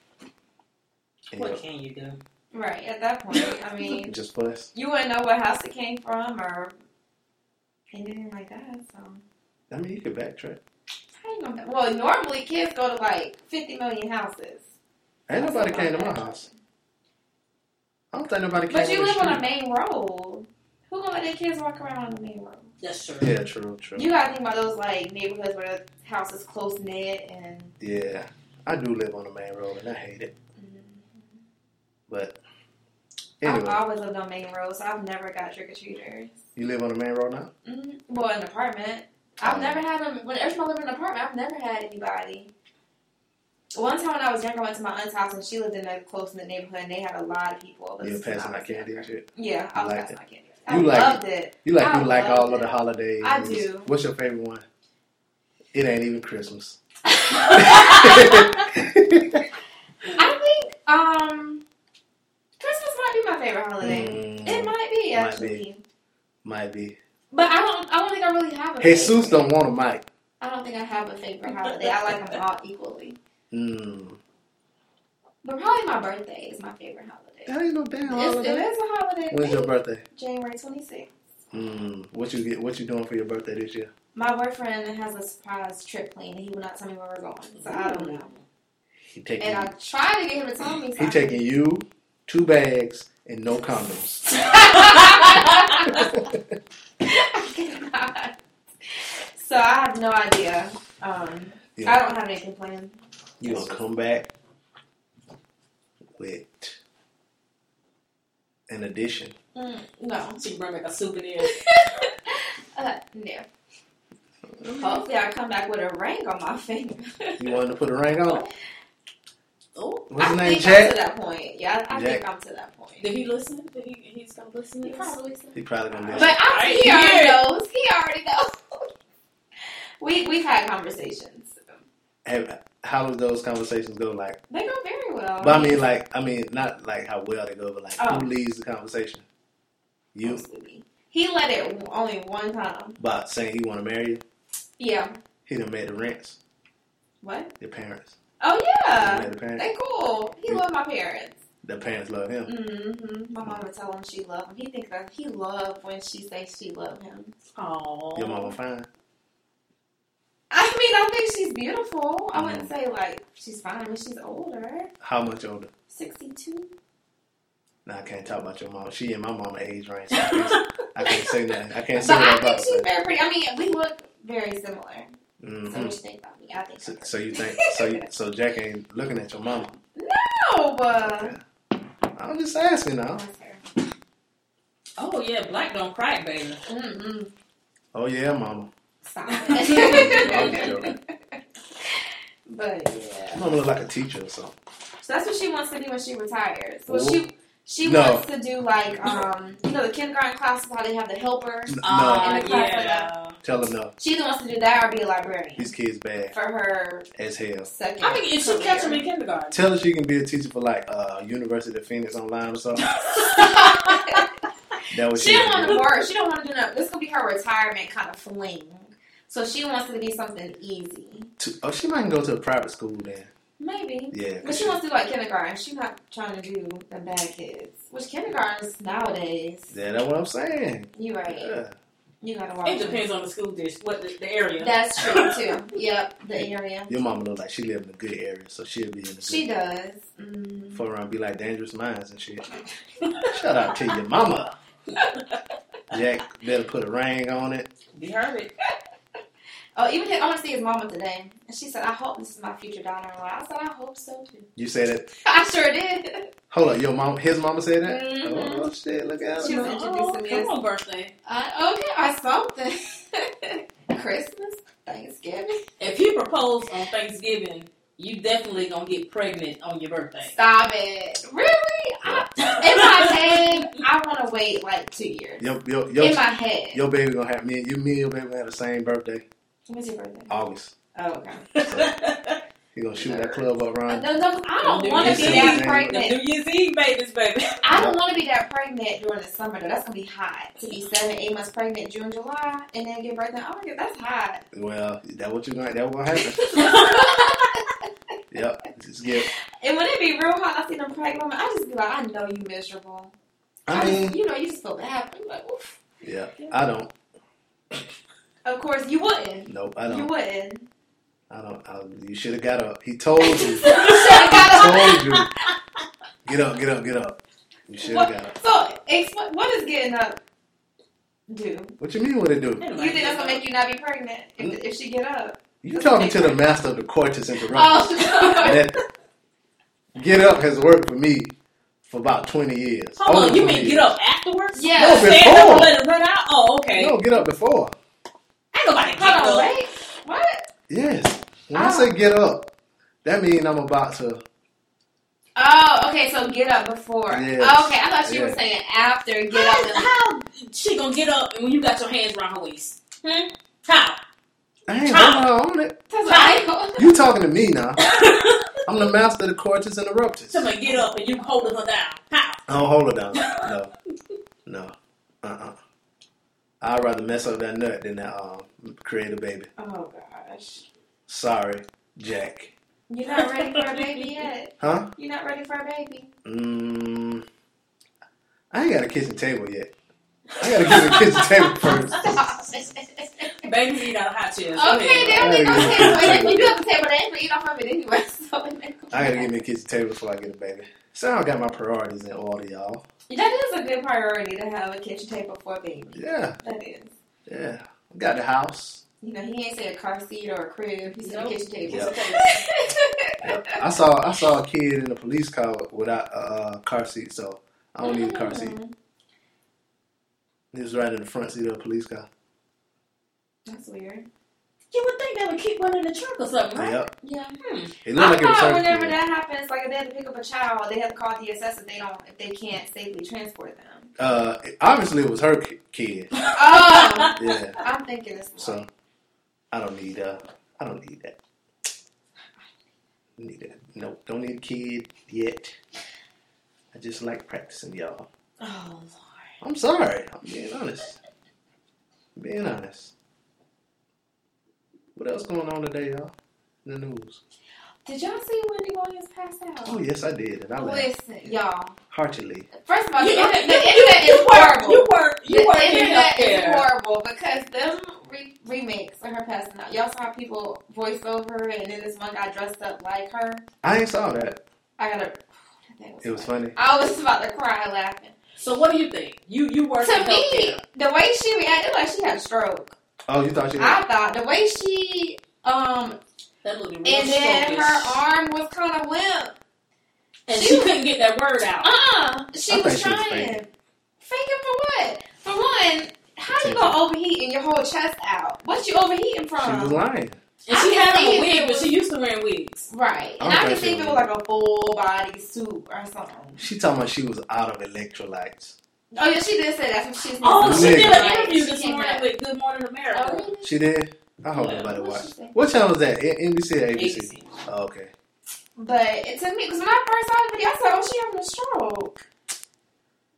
And What can you do? Right at that point, I mean, just fuss. you wouldn't know what house it came from or anything like that. So I mean, you could backtrack. how gonna? Well, normally kids go to like fifty million houses. Ain't That's nobody a came to my house. I don't think nobody came. But you live on a main road. Who gonna let their kids walk around on the main road? That's true. Yeah, true, true. You gotta think about those like neighborhoods where the house is close knit and. Yeah, I do live on the main road, and I hate it. But anyway, I've always lived on main roads, so I've never got trick or treaters. you live on the main road now. mm Well, an apartment. I've Oh. never had them. When every time I lived in an apartment, I've never had anybody. One time when I was younger, I went to my aunt's house and she lived in a close in the neighborhood, and they had a lot of people. You This passing I out candy and shit. Yeah, I was like passing it? out candy. I You like loved it. You like I you like all of the holidays. I do. What's your favorite one? It ain't even Christmas. I think um, Christmas might be my favorite holiday. Mm, It might be Might actually, might be. but I don't. I don't think I really have a. Jesus favorite. don't want a mic. I don't think I have a favorite holiday. I like them all equally. Mm. But probably my birthday is my favorite holiday. That ain't no damn It's, holiday. it is a holiday. When's your birthday? January 26th. Mm. What you get? What you doing for your birthday this year? My boyfriend has a surprise trip planned, and he will not tell me where we're going, so I don't know. He taking And I tried to get him to tell me. So he taking you two bags and no condoms. I. So I have no idea. Um, Yeah. I don't have anything planned. You gonna come back with an addition. Mm, no. She can bring back a souvenir. uh, no. Hopefully, I come back with a ring on my finger. You wanted to put a ring on? Oh, What's I his name? think Jack? I'm to that point. Yeah, I, I think I'm to that point. did he listen? Did he? He's gonna listen He probably so. He probably gonna be. But I, Right he already knows. He already knows. we we've had conversations. Have, how does those conversations go? Like, They go very well. but I mean, like, I mean, not like how well they go, but like, Oh. who leads the conversation? You Mostly. He let it only one time. about saying he want to marry you. Yeah. He done met the rents, What? the parents. Oh yeah. the parents. They cool. He loved my parents. The parents love him. Mm-hmm. My mama tell him she love him. He thinks that he love when she say she love him. Oh, Your mama fine. I mean, I think she's beautiful. I Mm-hmm. wouldn't say like she's fine, but she's older. How much older? Sixty-two. Nah, I can't talk about your mom. She and my mama age range. So I, can't, I can't say that. I can't say But what I'm I think she's very pretty. I mean, we look very similar. So Mhm. what you think about me? I think. So, so you think so? You, so Jack ain't looking at your mama. No, but Okay. I'm just asking now. oh yeah, black don't crack, baby. Mm-mm. Oh yeah, mama. Stop I'm it. joking. but yeah. Mama look like a teacher or something. So that's what she wants to do when she retires. So Ooh. she she No. wants to do like um you know the kindergarten classes how they have the helpers. N- Uh, In the class like yeah. Tell them no. She either wants to do that or be a librarian These kids bad for her as hell. second. I mean, if she catch him in kindergarten. Tell her she can be a teacher for like uh University of Phoenix online or something. That was she don't want to work. She don't want to do nothing. This gonna be her retirement kind of fling. So she wants it to be something easy. To, oh, she might go to a private school then. Maybe. Yeah. But she wants to do like kindergarten. She's not trying to do the bad kids. Which kindergartens nowadays. Yeah, that's what I'm saying. You're right. Yeah. You gotta watch It depends on the school dish, what the, the area. That's true too. Yep, the area. Your mama look like she live in a good area, so she'll be in a good She does. Mm. Fuck around, be like dangerous minds and shit. Shout out to your mama. Jack better put a ring on it. you heard it. Oh, even his, I want to see his mama today, and she said, "I hope this is my future daughter-in-law." I said, "I hope so too." You said it. I sure did. Hold up, your mom, his mama said that? Mhm. Oh shit, look at She her. was Oh, introducing me come on, birthday. Uh, okay, or something. Christmas, Thanksgiving. If you propose on Thanksgiving, you definitely gonna get pregnant on your birthday. Stop it. Really? I, in my head, I want to wait like two years. Your, your, in your, my head. your baby gonna have me, you, me and your baby gonna have the same birthday, When's your birthday? August. Oh, okay. He gonna shoot that club up around. no, no, I don't want to Year's be Eve. that the pregnant. New Year's Eve babies, baby. I don't want to be that pregnant during the summer though. That's gonna be hot. To be seven, eight months pregnant June, July, and then get pregnant. Oh my god, that's hot. Well, that what you're gonna, that what happen. yep, just get. And when it be real hot, I see them pregnant women. I just be like, I know you miserable. I just- mean, you know, you just feel bad. I'm like, oof. yeah, I don't. Of course, you wouldn't. Nope, I don't. You wouldn't. I don't. I, you should have got up. He told you. you Should've got up. told you. Get up, get up, get up. You should have got up. So, explain, what does getting up do? What you mean? What it do? You think that's gonna make you not be pregnant if, mm. if she get up? You talking to the master of the coitus interruptus. Oh, that get up has worked for me for about twenty years. Hold on, you mean years. get up afterwards? Yeah. No, Stand before. up and let it run out? Oh, okay. No, get up before. Ain't nobody get hold on, up. wait. What? Yes. When I Oh. say get up, that means I'm about to. Oh, okay. So get up before. Yes. Oh, okay, I thought you were Yeah. saying after get How, up. And, how she gonna get up and when you got your hands around her waist? Hmm? How? I ain't Huh. holding her on it. Cause I, You talking to me now? I'm the master of the coitus interruptus. Somebody get up and you holding her down. How? I don't hold her down. No, no, uh, uh I'd rather mess up that nut than that um create a baby. oh gosh, Sorry, Jack. you're not ready for a baby yet. Huh? You're not ready for a baby. Mm, I ain't got a kitchen table yet. I gotta get a kitchen table first. Babies eat out of hot chairs. Okay, they don't need no table. And if you do have a table, they ain't gonna eat off of it anyway. So it ain't gonna I gotta get me a kitchen table before I get a baby. So I got my priorities in order, y'all. That is a good priority to have a kitchen table for a baby. Yeah, That is. yeah. We Got the house. You know, he ain't say a car seat or a crib. He said Nope. a kitchen table. Yep. Yep. I saw I saw a kid in a police car without a uh, car seat, so I don't need a car seat. He was right in the front seat of a police car. That's weird. You would think they would keep one in the trunk or something, right? Yep. Yeah. Hmm. It looked I like it was thought whenever that happens, like if they have to pick up a child, they have to call DSS if they don't, if they can't safely transport them. Uh, obviously it was her kid. Oh, Yeah. I'm thinking it's So I don't need uh I don't need that. Need that. Nope, don't need a kid yet. I just like practicing, y'all. Oh Lord. I'm sorry. I'm being honest. I'm being honest. What else going on today, y'all? In the news. Did y'all see Wendy Williams pass out? Oh yes, I did, and I laughed Listen, y'all. heartily. First of all, the, You, internet, you, the you, internet you is work, horrible. you work, you were, the work internet is healthcare. horrible because them re- remakes of her passing out. Y'all saw people voice over and then this one guy dressed up like her. I ain't saw that. I gotta. that It was funny. funny. I was about to cry laughing. So what do you think? You you work To me, the way she reacted, like she had a stroke. Oh, you thought she was I thought the way she, um, That looked real and then strokish. her arm was kind of limp. and she she couldn't get that word out. Uh, she I was think she was trying. faking. Faking for what? For one, how you gonna overheat and your whole chest out? What you overheating from? She was lying. And I she had on a it wig, but she used to wearing wigs. Right. I And don't I can think she it was. was like a full body suit or something. She talking about she was out of electrolytes. Oh yeah, she did say that's what she's Oh, she did an interview this morning back. with Good Morning America. Oh, really? She did. I hope Yeah. nobody watched. What channel was that? NBC or ABC? ABC. Oh, okay. But it took me because when I first saw the video, I said, "Oh, she having a stroke."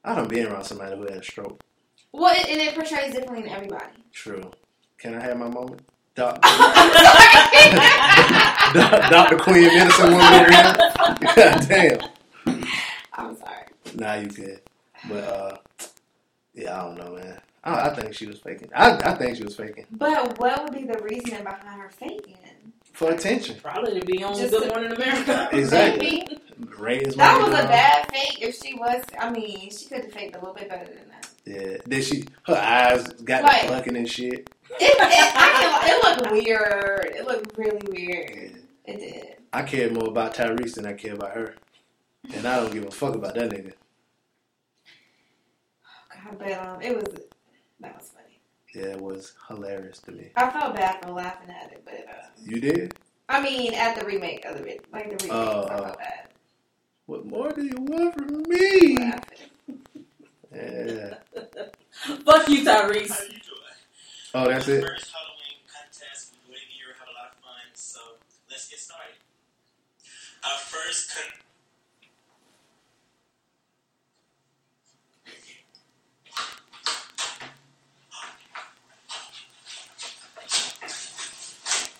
I done been around somebody who had a stroke. Well, it, and it portrays differently in everybody. True. Can I have my moment? Doc- Dr. Quinn Medicine Woman over. God damn. I'm sorry. Nah, you good. But uh, yeah, I don't know, man. I, I think she was faking. I, I think she was faking But what would be the reasoning behind her faking? for attention. Probably to be on Just Good to- Morning America. Exactly. Maybe. Raise That money was a bad fake. If she was, I mean, she could have faked a little bit better than that. Yeah. Then she, her eyes got Right. the fucking and shit. It, it, I can, it looked weird. It looked really weird. It did. I care more about Tyrese than I care about her. And I don't give a fuck about that nigga. God, but um, it was that was funny. Yeah, it was hilarious to me. I felt bad for laughing at it, but uh, You did? I mean, at the remake of the re- like the remake, Oh, I felt bad. What more do you want from me? Laughing. Yeah. Fuck you, Tyrese. How you doing? Oh, that's it? First Halloween contest. We do it every year. Have a lot of fun. So let's get started. Our first con-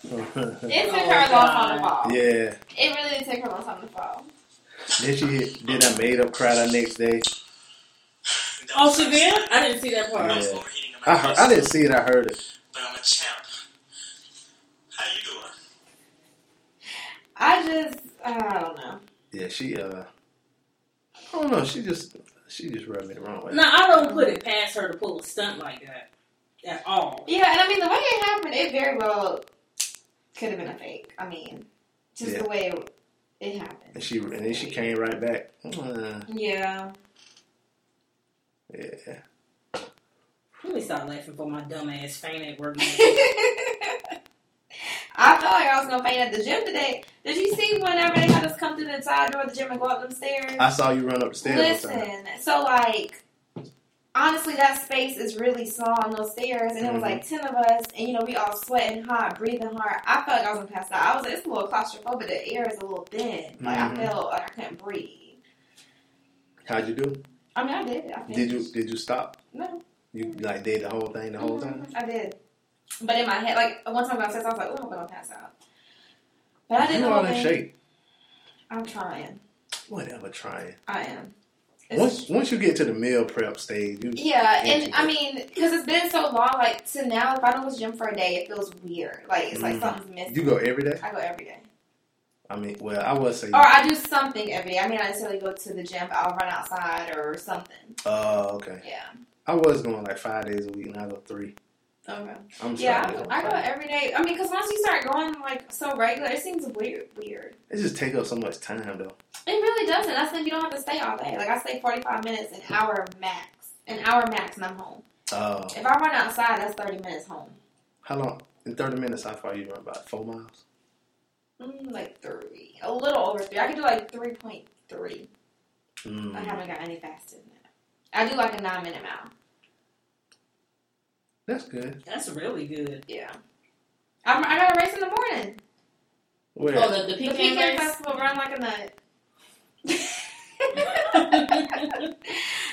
It took Oh, her a long time to God. fall. yeah. It really did take her a long time to fall. Then she did that made up cry the next day. Oh, was she did? I didn't see that part. Yeah. overheating in my I heard, I didn't see it, I heard it. but I'm a champ. How you doing? I just, I don't know. Yeah, she uh I don't know, she just she just rubbed me the wrong way. Now, I don't put it past her to pull a stunt like that at all. Yeah, and I mean the way it happened, it very well could have been a fake. I mean, just Yeah. the way it, it happened. And she and then she came right back. Uh, Yeah. yeah. Let me stop laughing for my dumb ass faint at work. I felt like I was gonna faint at the gym today. Did you see whenever they had us come through the side door of the gym and go up them stairs? I saw you run up the stairs. Listen, so like, honestly, that space is really small on those stairs, and it was like ten of us, and you know we all sweating hot, breathing hard. I felt like I was gonna pass out. I was like, it's a little claustrophobic. The air is a little thin. Like Mhm. I felt like I couldn't breathe. How'd you do? I mean, I did. I Did you did you stop? No, You like did the whole thing the whole time? Mhm, I did. But in my head, like one time I was, I was like, oh, I'm gonna pass out. But I didn't You know. all in shape. I'm trying. Whatever, trying. I am. Once once you get to the meal prep stage, you Yeah, and Into I mean, because it's been so long, like to now, if I don't go to the gym for a day, it feels weird. Like it's like Mhm. something's missing. you go every day. I go every day, I mean, well, I would say. or I do something every day. I mean, I necessarily go to the gym, but I'll run outside or something. Oh, okay. Yeah. I was going like five days a week, and I go three. Okay. I'm Yeah, I, go- I go every day. I mean, because once you start going like so regular, it seems weird. Weird. It just takes up so much time though. It really doesn't. That's when you don't have to stay all day. Like I stay forty five minutes, an hour max, an hour max, and I'm home. Oh, If I run outside, that's thirty minutes home. how long? In thirty minutes, how far you run? About four miles. Mm, like three, a little over three. I can do like three point three. Mm. I haven't got any faster than that. I do like a nine minute mile. That's good. That's really good. Yeah. I'm, I got a race in the morning. Where? Oh, the, the The pecan Pecan race? Festival run like a nut.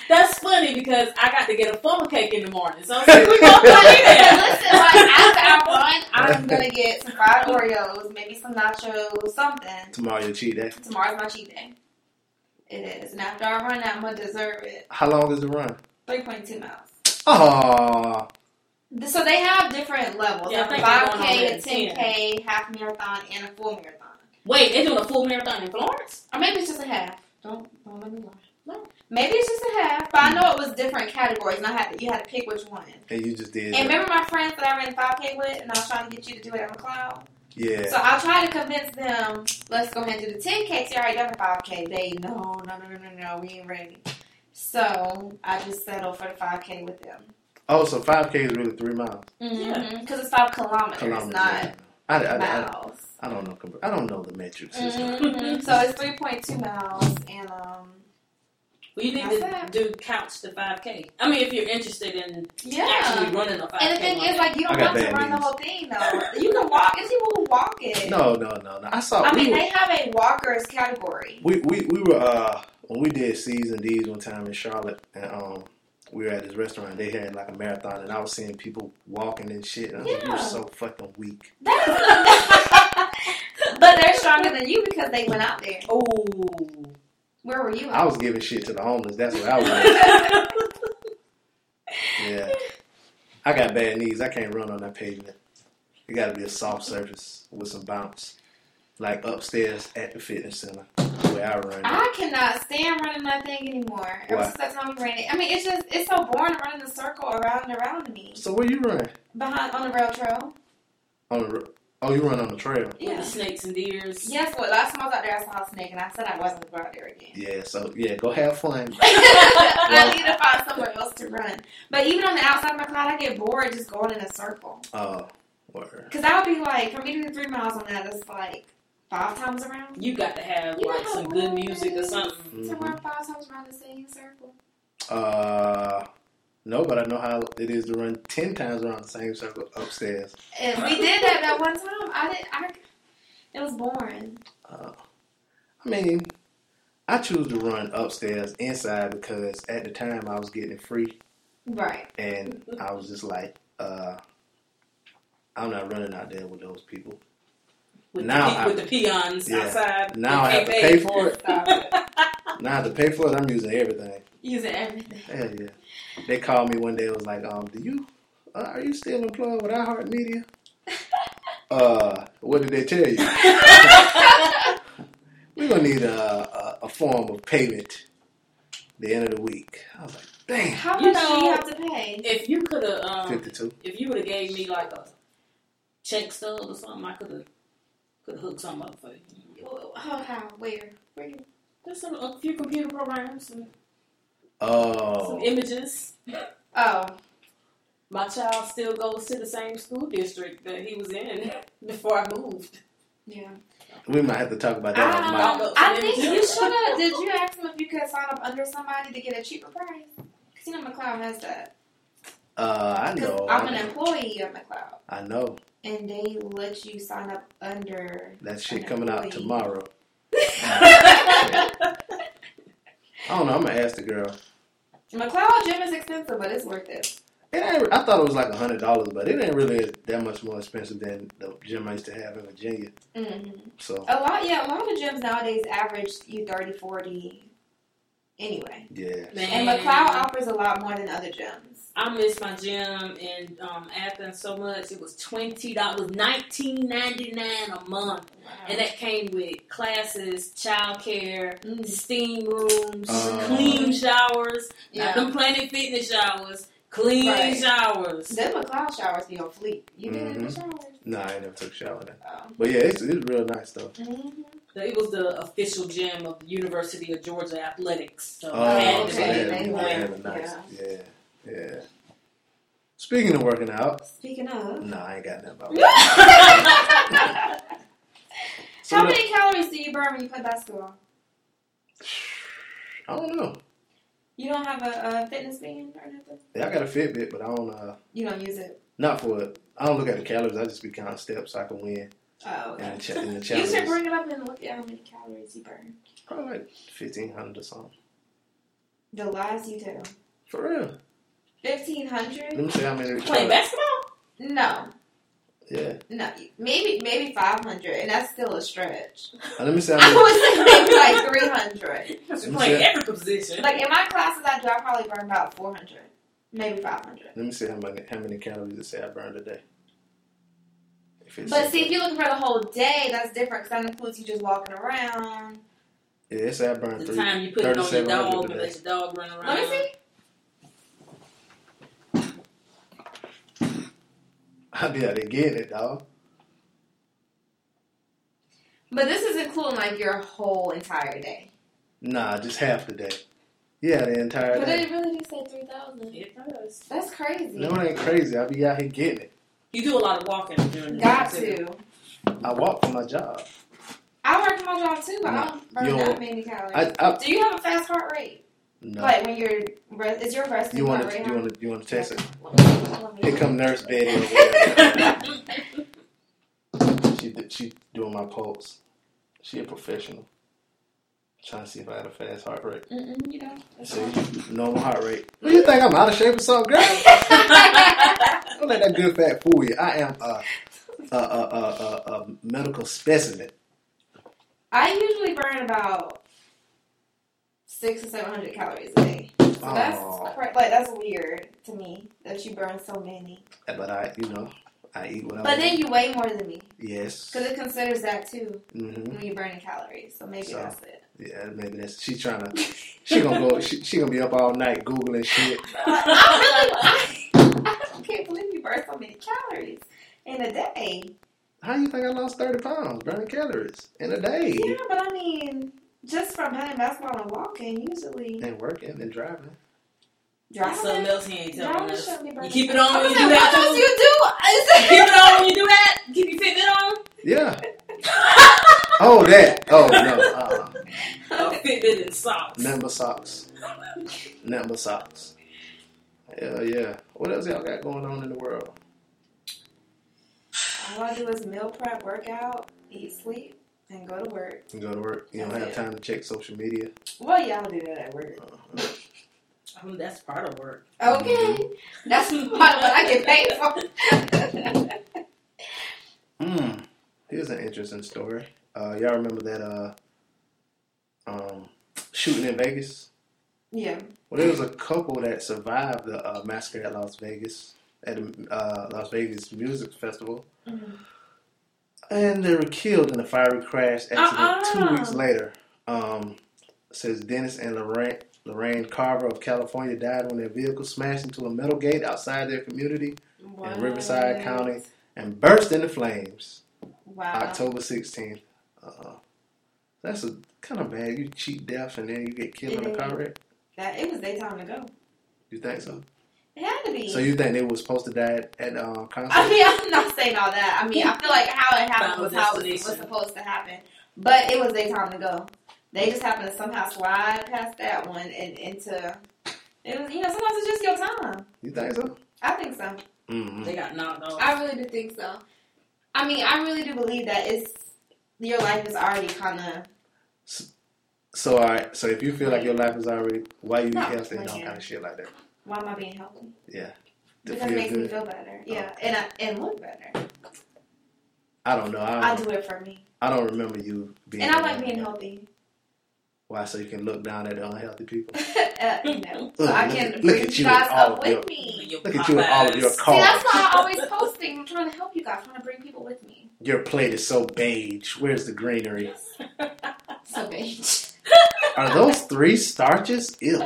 That's funny because I got to get a funnel cake in the morning. So we gonna play that. Listen, like after I run, I'm gonna get some fried Oreos, maybe some nachos, something. Tomorrow your cheat day. Tomorrow's my cheat day. It is, and after I run I'm gonna deserve it. How long is the run? Three point two miles. Oh, So they have different levels. Yeah, I like think they're going 5K, on a at 10K, half marathon, and a full marathon. Wait, they're doing a full marathon in Florence? Or maybe it's just a half. Don't don't let me lie. No. Maybe it's just a half. But I know it was different categories, and I had to, you had to pick which one. and you just did. And that. remember my friends that I ran 5K with, and I was trying to get you to do it on McLeod? Yeah. So I tried to convince them, let's go ahead and do the 10K. See, I already done the 5K. They, no, no, no, no, no, no, we ain't ready. So I just settled for the 5K with them. oh, so five k is really three miles. Mm-hmm. Because it's 5 kilometers, Kilometers. not yeah. I, I, I, miles. I don't know. I don't know the metric system. Mhm. So it's 3.2 miles, and um, Well, you need to that? do couch to 5K. I mean, if you're interested in yeah. actually running a 5K. And the thing is, like, you don't have to bad run the whole thing, though. You can walk. There's people who walk it. No, no, no, no. I saw. I we mean, were- they have a walkers category. we, we we were uh when we did season D's one time in Charlotte and um we were at this restaurant. They had like a marathon, and I was seeing people walking and shit. And I was like, "You're so fucking weak." but they're stronger than you because they went out there. Oh. Where were you? I was giving shit to the homeless. That's what I was. yeah, I got bad knees. I can't run on that pavement. It got to be a soft surface with some bounce, like upstairs at the fitness center where I run. I cannot stand running that thing anymore. Ever Why? since we ran it, I mean, it's just it's so boring running run in a circle around and around me so where you run? behind on the rail trail. On the oh, you run on the trail. Yeah. snakes and deers. Yes. Well, last time I was out there, I saw a snake, and I said I wasn't going to go out there again. Yeah, so yeah, go have fun. I need to find somewhere else to run. But even on the outside of McLeod, I get bored just going in a circle. Oh, word. Because that would be like, for me to do three miles on that, it's like five times around. You got to have You like some good music or something. To Mhm. run five times around the same circle. Uh, no, but I know how it is to run ten times around the same circle upstairs. And we did that that one time. I did. I. It was boring. Uh, I mean, I choose to run upstairs inside because at the time I was getting free, Right. and I was just like, uh, I'm not running out there with those people. With, Now the, I- with the peons Yeah. outside. Now I have to pay for it. It. Now I have to pay for it. I'm using everything. Using everything. Hell yeah. They called me one day. and was like, um, do you, uh, are you still employed with iHeartMedia? uh, what did they tell you? We're gonna need a, a, a form of payment the end of the week. I was like, damn, How You much do you know- have to pay? If you could have, um, 52. if you would have gave me like a check stub or something, I could have could have hooked something up for you. How? How? Where? Where you? There's some, a few computer programs, and some Oh, images. Oh. My child still goes to the same school district that he was in before I moved. Yeah. we might have to talk about that. on Mike. Um, I think you should have. Did you ask him if you could sign up under somebody to get a cheaper price? Because you know McLeod has that. uh, I 'Cause know. I'm I an employee of McLeod, I know and they let you sign up under. that shit An coming out tomorrow. I don't know. I'm gonna ask the girl. McLeod gym is expensive, but it's worth it. It ain't, I thought it was like a hundred dollars, but it ain't really that much more expensive than the gym I used to have in Virginia. hmm So A lot, yeah. A lot of gyms nowadays average you 30, 40 Anyway, yeah, Man. and McLeod offers a lot more than other gyms. I miss my gym in um, Athens so much. It was twenty dollars, nineteen ninety nine a month, and that came with classes, childcare, Mm. steam rooms, Uh. clean showers, Yeah. not them Planet Fitness showers, clean Right. showers. Them McLeod showers be on fleet. You been in the showers? no, I ain't never took a shower there. Oh. But yeah, it's, it's real nice though. Mm-hmm. It was the official gym of the University of Georgia Athletics. So Oh, I had to so be they okay. had, there. they Anyway, had a nice, yeah, yeah. Speaking of working out, Speaking of, no, I ain't got nothing about. So how the- many calories do you burn when you play basketball? I don't know. You don't have a, a fitness band or nothing. Yeah, I got a Fitbit, but I don't. Uh, You don't use it. not for it. I don't look at the calories. I just be counting steps so I can win Oh, okay. in the You should bring it up and look at how many calories you burn. Probably like fifteen hundred or something. The lies you tell. For real. Fifteen Let me see how many. Playing basketball? No, Yeah. no. Maybe maybe five hundred, and that's still a stretch. Uh, let me see how I many. would say maybe like three hundred. Playing every position. Like in my classes, I do. I probably burn about four hundred, maybe five hundred. Let me see how many how many calories it say I burned a day. If it's But see, if you're looking for the whole day, that's different because that includes you just walking around. yeah, it say I burned the three. time you put it on your dog a and let your dog run around. Let me see. I be out there getting it, dog. But this is including like your whole entire day. Nah, just half the day. Yeah, the entire But day. it really did say three thousand. It does. That's crazy. No, it ain't crazy. I'll be out here getting it. You do a lot of walking during the Got day, too. to. I walk for my job. I work for my job too, but I No, don't burn you that many calories. I, I Do you have a fast heart rate? No. Like when you're is your resting You want heart to? You want to? You want to test it? Let me- let me- Here come Nurse Betty she she doing my pulse. She a professional. Trying to see if I had a fast heart rate. Mm-mm, you know. That's See, normal heart rate. What do you think? I'm out of shape or something, girl? Don't let that good fat fool you. I am a a, a, a, a, a medical specimen. I usually burn about six or seven hundred calories a day. So that's like that's weird to me that you burn so many. But I, you know, I eat what I But then you weigh more than me Yes. because it considers that too hmm when you're burning calories. So maybe So. that's it. Yeah, maybe that's she's trying to. She gonna go. She, she gonna be up all night googling shit. I, really, I, I can't believe you burn so many calories in a day. How do you think I lost thirty pounds burning calories in a day Yeah, but I mean, just from playing basketball and walking, usually and working and driving? That's something driving. else he ain't telling us. You keep it on when you do like, that what else you do? You keep it on when you do that. Keep your Fitbit on. Yeah. Oh, that. Oh no. Uh, Oh, Fitbit and socks. number socks. Number socks. Yeah, yeah. What else y'all got going on in the world? All I do is meal prep, workout, eat, sleep, and go to work. You go to work. You don't have time to check social media. Well, y'all do that at work. Uh, Um, that's part of work. Okay, that's part of what I get paid for. Hmm. Here's an interesting story. Uh, y'all remember that uh, um, shooting in Vegas? yeah. Well, there was a couple that survived the uh, massacre at Las Vegas at the uh, Las Vegas Music Festival, Mhm. And they were killed in a fiery crash accident Uh-uh. two weeks later. Um, says Dennis and Lorraine, Lorraine Carver of California died when their vehicle smashed into a metal gate outside their community in Riverside County and burst into flames. Wow. October 16th. Uh, that's a kind of bad. You cheat death and then you get killed in a car wreck. That it was daytime to go. You think so? It had to be. So you think they were supposed to die at, at uh, concert? I mean, I'm not saying all that. I mean, I feel like how it happened was how it was, supposed to happen. But it was their time to go. They just happened to somehow slide past that one and into. It was, you know, sometimes it's just your time. you think so? I think so. Mm-hmm. They got knocked off. I really do think so. I mean, I really do believe that it's your life is already kind of. So, all right. So if you feel like your life is already, why you eat No, healthy and all like, kind of shit like that? Why am I being healthy? Yeah. To Because it feel makes me feel better. Yeah, and I, and look better. I don't know. I I don't, do it for me, I don't remember you being. and I like being healthy. Why? So you can look down at the unhealthy people. uh, you know, so I can at- bring look at you you with guys all up of your- with me. Look at you and all of your Popeyes. See, that's why I'm always posting. I'm trying to help you guys, trying to bring people with me. Your plate is so beige. Where's the greenery? So beige. Are those three starches? Ew.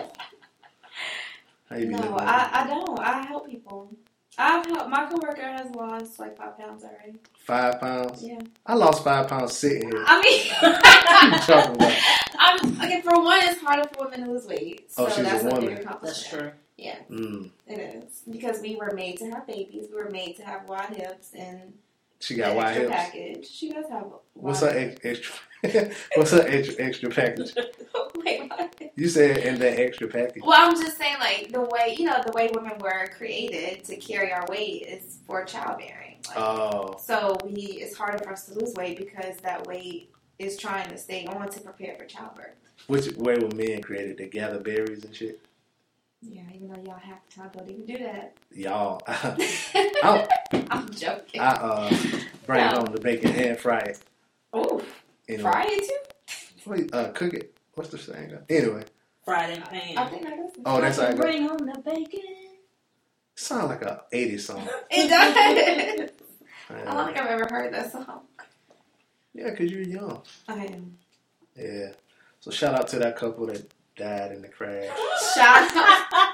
How you be No, living I, I don't. I help people. I've helped. My coworker has lost like five pounds already. Five pounds. Yeah. I lost five pounds sitting here. I What you mean, talking about? I'm okay. For one, it's harder for women to lose weight. So Oh, she's a that's a woman. big accomplishment. That's true. Yeah, Mm, it is because we were made to have babies. We were made to have wide hips and she got wide hips. package. She does have. What's her wide extra? What's her extra extra package? Wait, what? You said in that extra package. Well, I'm just saying, like the way you know, the way women were created to carry our weight is for childbearing. Like, Oh, so we, it's harder for us to lose weight because that weight is trying to stay on to prepare for childbirth. which way were men created? To gather berries and shit. Yeah, even though y'all half the time don't even do that. Y'all, I, I'm joking. I uh bring Yeah. home the bacon and fry it. oh, Anyway, fry it too? Wait, uh, cook it. What's the saying? Anyway, Fried in pan. I think that is. oh, that's how I. Bring home the bacon. Sound like a '80s song. It does. I don't think I've ever heard that song. yeah, cause you're young. I am. Yeah. So shout out to that couple that died in the crash. Shout out.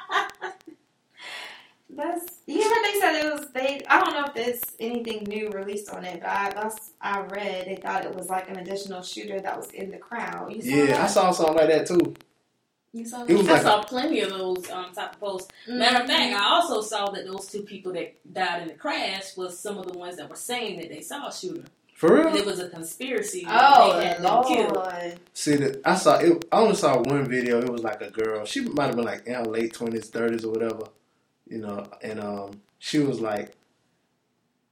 That's you know they said it was they. I don't know if there's anything new released on it, but I last I read they thought it was like an additional shooter that was in the crowd. You saw Yeah, that? I saw something like that too. You saw It that? was I like saw plenty of those um, type of posts. Matter of fact, I also saw that those two people that died in the crash was some of the ones that were saying that they saw a shooter. for And real. it was a conspiracy. Oh they had them killed. Lord! See that I saw it. I only saw one video. It was like a girl. She might have been like in her late twenties, thirties, or whatever. You know, and um, she was like,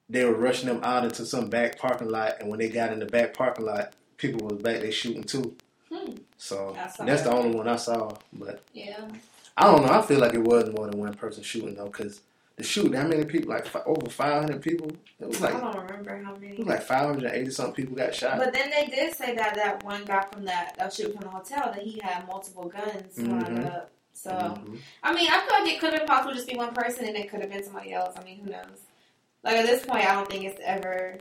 they were rushing them out into some back parking lot, and when they got in the back parking lot, people was back there shooting too. Hmm. So that's the only one I saw. But Yeah. I don't know. I feel like it was more than one person shooting though, because the shoot, how many people? Like fi- over five hundred people. It was like I don't remember how many. it was like five hundred eighty something people got shot. But then they did say that that one guy from that that shooting from the hotel that he had multiple guns lined Mhm. up. So Mhm. I mean, I feel like it could have been possible just be one person and it could have been somebody else. I mean, who knows? Like at this point, I don't think it's ever,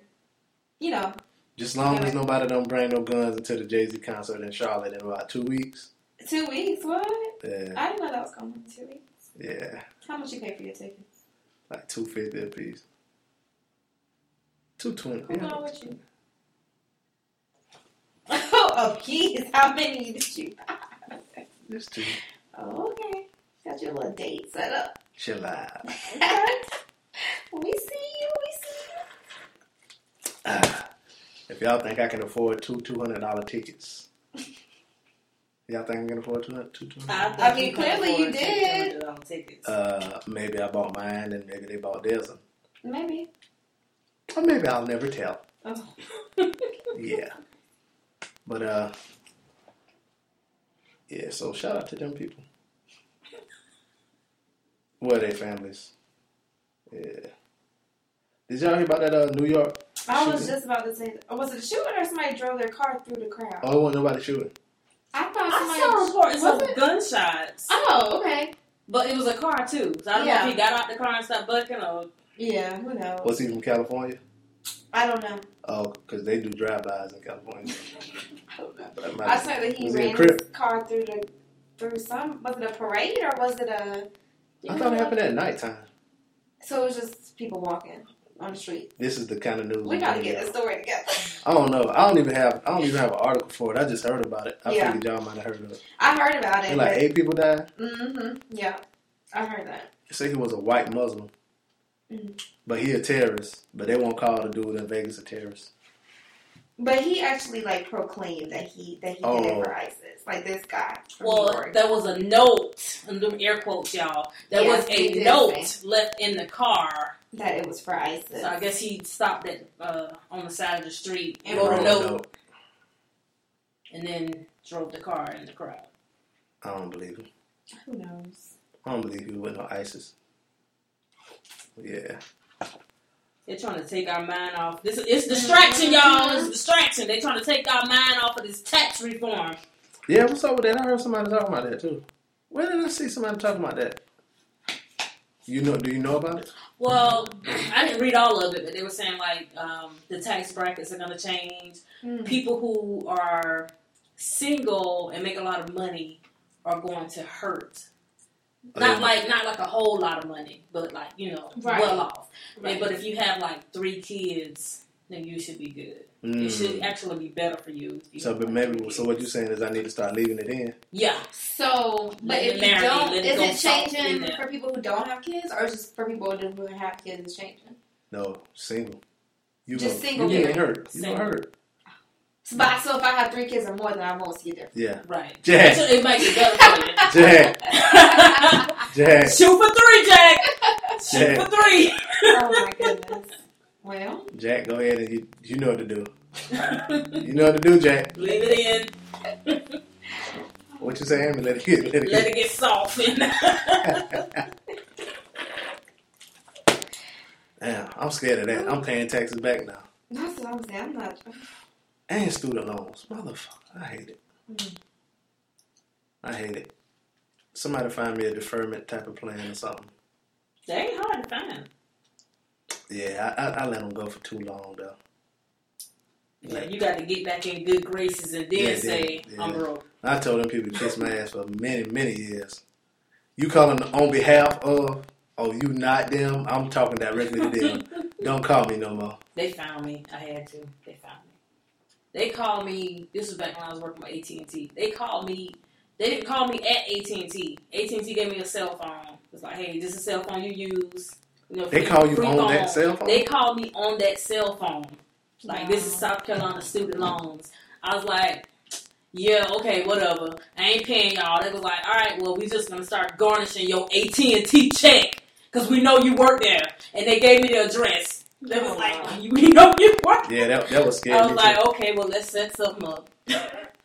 you know, Just long as nobody don't bring no guns into the Jay Z concert in Charlotte in about two weeks. two weeks. What? Yeah, I didn't know that was coming. Two weeks. yeah, How much you pay for your tickets? like two fifty a piece. Two twenty. Who's with you? Oh, a piece. How many did you? buy? Just two. Okay. Got your little date set up. Chill out. We see you. We see you. Ah, if y'all think I can afford two two hundred dollar tickets, y'all think I can afford two two two hundred? I, think I mean, clearly you did. Tickets. Uh, maybe I bought mine and maybe they bought theirs, Maybe. or maybe I'll never tell. Oh. Yeah, but uh, yeah. So shout out to them people. Where are they families? Yeah. Did y'all hear about that uh, New York? I was just about to say, oh, was it a shooting or somebody drove their car through the crowd? Oh, it wasn't nobody shooting. I thought I somebody. saw reports Was of it? gunshots, Oh, okay. but it was a car too. So I don't know if he got out the car and stopped bucking or. Yeah, who knows? Was he from California? I don't know. Oh, because they do drive-bys in California. I don't know. But I saw that he Was he ran his car through the through some. Was it a parade or was it a? I thought it happened at nighttime. So it was just people walking on the street. This is the kind of news. We got to get this y'all. story together. I don't know. I don't even have. I don't even have an article for it. I just heard about it. I Yeah. figured y'all might have heard of it. I heard about it. And like eight people died. mm-hmm. Yeah, I heard that. They say he was a white Muslim, Mhm. but he a terrorist. But they won't call the dude in Vegas a terrorist. But he actually like proclaimed that he that he did Oh. it for ISIS. Like this guy. Well, York. there was a note, and them air quotes, y'all. There Yes, was a note say. left in the car. that it was for ISIS. So I guess he stopped at uh, on the side of the street and And wrote a wrote a note, note. and then drove the car in the crowd. I don't believe him. Who knows? I don't believe he went on ISIS. Yeah. They're trying to take our mind off. This it's distraction, y'all. It's distraction. They're trying to take our mind off of this tax reform. Yeah, what's up with that? I heard somebody talking about that too. Where did I see somebody talking about that? You know? Do you know about it? Well, I didn't read all of it, but they were saying like um, the tax brackets are going to change. Hmm. People who are single and make a lot of money are going to hurt. Not like not like a whole lot of money, but like you know, Right. well off. Right. And, but if you have like three kids, then you should be good. Mm. It should actually be better for you. you So, but maybe. three So what you're saying is I need to start leaving it in. Yeah, So, but Let if it you marinate, don't, let it is it changing for people who don't have kids, or just for people who have kids? It's changing. No, single. You Just gonna, single You getting parent. hurt. You Single. gonna hurt. So, but so if I have three kids or more, then I'm going to see a difference. Yeah. right. Jack. Actually, it might be better for you. Jack. Jack. Shoot for three, Jack. Shoot Jack. for three. oh my goodness. Well, Jack, go ahead and you, you know what to do. You know what to do, Jack. Leave it in. What you saying? Let it get. Let it Let get. it get soft. Damn, I'm scared of that. I'm paying taxes back now. that's what I'm saying. I'm not. And student loans. Motherfucker. I hate it. Mm. I hate it. Somebody find me a deferment type of plan or something. they ain't hard to find. Yeah, I, I, I let them go for too long though. Yeah, you got to get back in good graces and then Yeah, say, yeah, I'm broke. I told them people to kiss my ass for many, many years. You calling on behalf of, oh, you not them? I'm talking directly to them. Don't call me no more. They found me. I had to. They found me. They called me. This was back when I was working with AT and T. They called me. They didn't call me at AT and T. AT and T gave me a cell phone. It's like, hey, this is a cell phone you use. You know, They call you on phone. that cell phone? They called me on that cell phone. Like this is South Carolina student loans. I was like, yeah, okay, whatever. I ain't paying y'all. They was like, all right, well, we just gonna start garnishing your AT and T check because we know you work there. And they gave me the address. They was Oh, like, wow. we know you work. Yeah, that, that was scary. I was like, too. okay, well, let's set something up.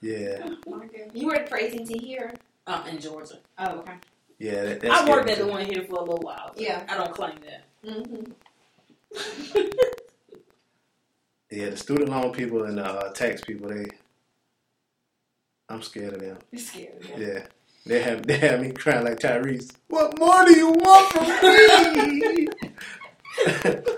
Yeah, You worked for AT&T here? Uh, in Georgia. Oh, okay. yeah. That, that's I worked at the one here for a little while. Yeah. I don't claim that. Mm-hmm. Yeah, the student loan people and the uh, tax people, they. I'm scared of them. You're scared. Of them. Yeah. They have they have me crying like Tyrese. What more do you want from me?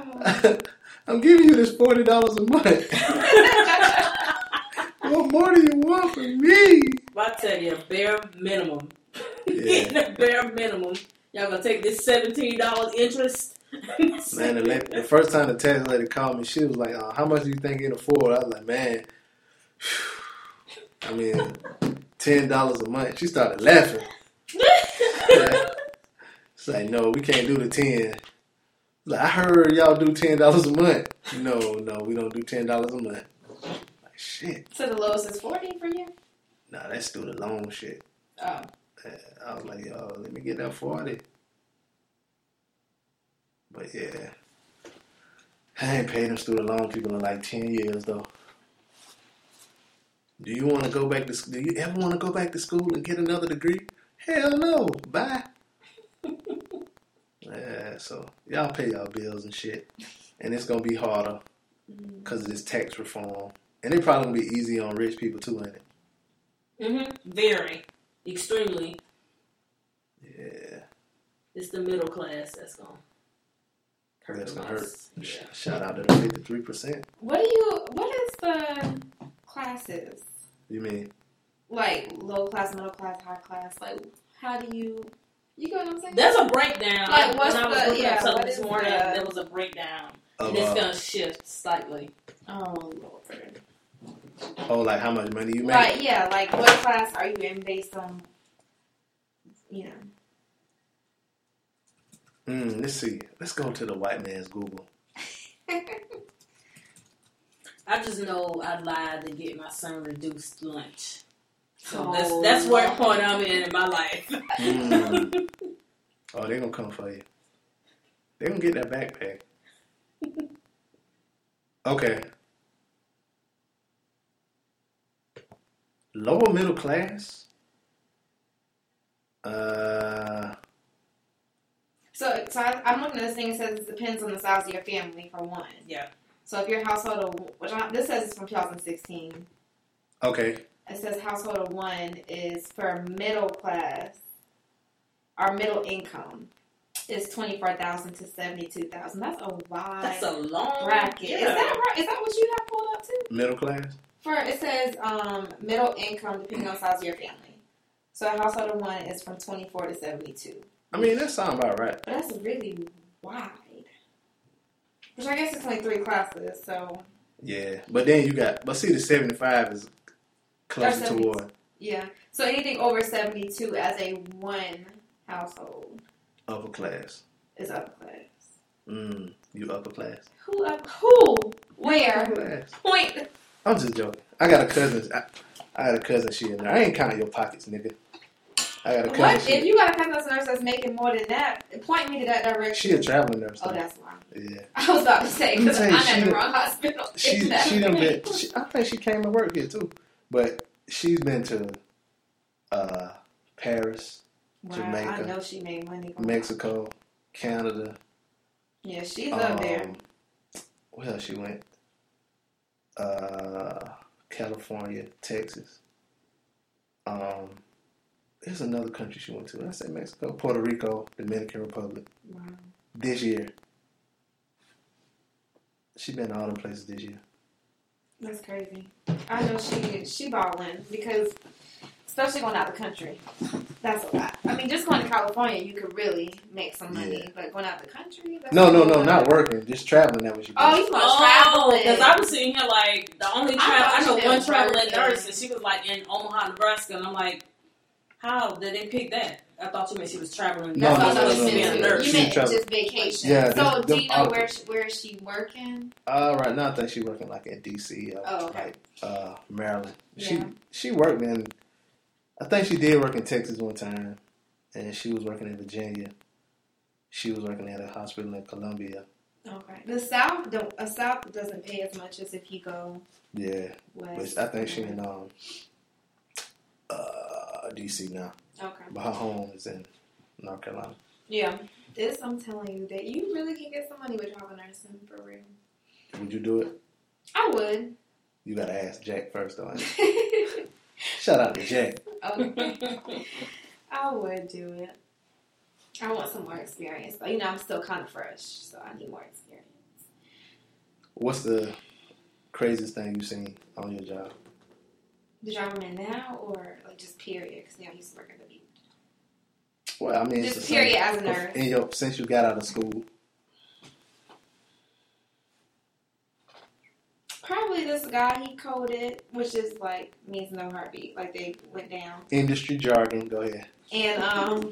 I'm giving you this forty dollars a month. what more do you want from me? I tell you, bare minimum. Yeah. bare minimum. Y'all gonna take this seventeen dollars interest? Man, the, la- the first time the tax lady called me, she was like, uh, "How much do you think you can afford?" I was like, "Man, I mean, ten dollars a month." She started laughing. Yeah. It's like, no, we can't do the ten. Like, I heard y'all do ten dollars a month. No, no, we don't do ten dollars a month. Like shit. So the lowest is 40 for you? Nah, that's student loan shit. Oh. I was like, yo, let me get that forty. But yeah, I ain't paid them student loan people in like ten years though. Do you want to go back to? sc- Do you ever want to go back to school and get another degree? Hell no. Bye. Yeah, so y'all pay y'all bills and shit, and it's gonna be harder because of this tax reform, and it probably gonna be easy on rich people too, ain't it? Mm-hmm. Very, extremely. Yeah. It's the middle class that's gonna hurt That's gonna hurt. Yeah. Shout out to the fifty three percent. What do you, what is the classes? You mean? Like low class, middle class, high class? Like, how do you, you get what I'm saying? There's a breakdown. Like, what's when I was the- looking yeah, up something this morning, the- there was a breakdown, Of, and it's uh, gonna shift slightly. oh, Lord. oh, like how much money you make? Right, yeah, like what class are you in based on, you know. Mm, let's see. Let's go to the white man's Google. I just know I lied to get my son reduced lunch. So Oh, that's that's where Lord. point I'm in in my life. Mm. oh, they're gonna come for you. They're gonna get that backpack. Okay. Lower middle class. Uh, So, so I, I'm looking at this thing. It says it depends on the size of your family for one. Yeah. So if your household which I, this says it's from 2016. okay. It says household of one is for middle class or middle income is twenty four thousand to seventy two thousand. That's a wide That's a long bracket. Yeah. Is that right? Is that what you have pulled up too? Middle class. For it says um, middle income depending on size of your family. So a household of one is from twenty four to seventy two. I mean, that sound about right. But that's really wide. Which I guess it's only three classes, so Yeah, but then you got. But see, the seventy five is closer That's toward yeah. So anything over seventy two as a one household upper class. is upper class. Mm, you upper class. Who up who? Where? Point I'm just joking. I got a cousin. I, I got a cousin. She in there. I ain't counting your pockets, nigga. I got a cousin. what if you got a customer nurse that's making more than that? Point me to that direction. she a traveling nurse. oh, though. that's why. yeah. I was about to say because I'm at the the- wrong hospital. She she done been. She, I think she came to work here too, but she's been to uh, Paris, wow, Jamaica, I know she made money. From Mexico, Canada. Yeah, she's up there. um, Where else she went? Uh, California, Texas. Um, there's another country she went to. I say Mexico, Puerto Rico, Dominican Republic. Wow. This year, she's been to all them places this year. That's crazy. I know she she balling because especially going out the country. That's a lot. I mean, just going to California, you could really make some money, Yeah. but going out the country. That's No, no, no, lot. not working. Just traveling. That was she. Oh, you about Oh, traveling? because I was sitting here like the only travel thought I, know one traveling nurse and she was like in Omaha, Nebraska, and I'm like, how did they pick that? I thought you meant she was traveling. No, That's no, no, was no, saying no, too. no. You meant just vacation. Yeah, so them- do you know other- where she, where is she working? Uh, right now, I think she working like in D.C. or Oh, okay. like uh, Maryland. She Yeah. she worked in. I think she did work in Texas one time, and she was working in Virginia. She was working at a hospital in Columbia, Okay. The South don't. A South doesn't pay as much as if you go Yeah, west. but I think she in um uh DC now, Okay. but her home is in North Carolina. Yeah. This I'm telling you that you really can get some money with travel nursing for real. Would you do it? I would. You gotta ask Jack first, though. Shout out to Jack. okay. I would do it. I want some more experience. But, you know, I'm still kind of fresh, so I need more experience. What's the craziest thing you've seen on your job? The job I'm in now, or like just period? Because now I used to work at the beach. Well, I mean, Just period as a nurse. In your since you got out of school, Probably this guy he coded, which is like means no heartbeat. Like they went down. industry jargon. Go ahead. And um,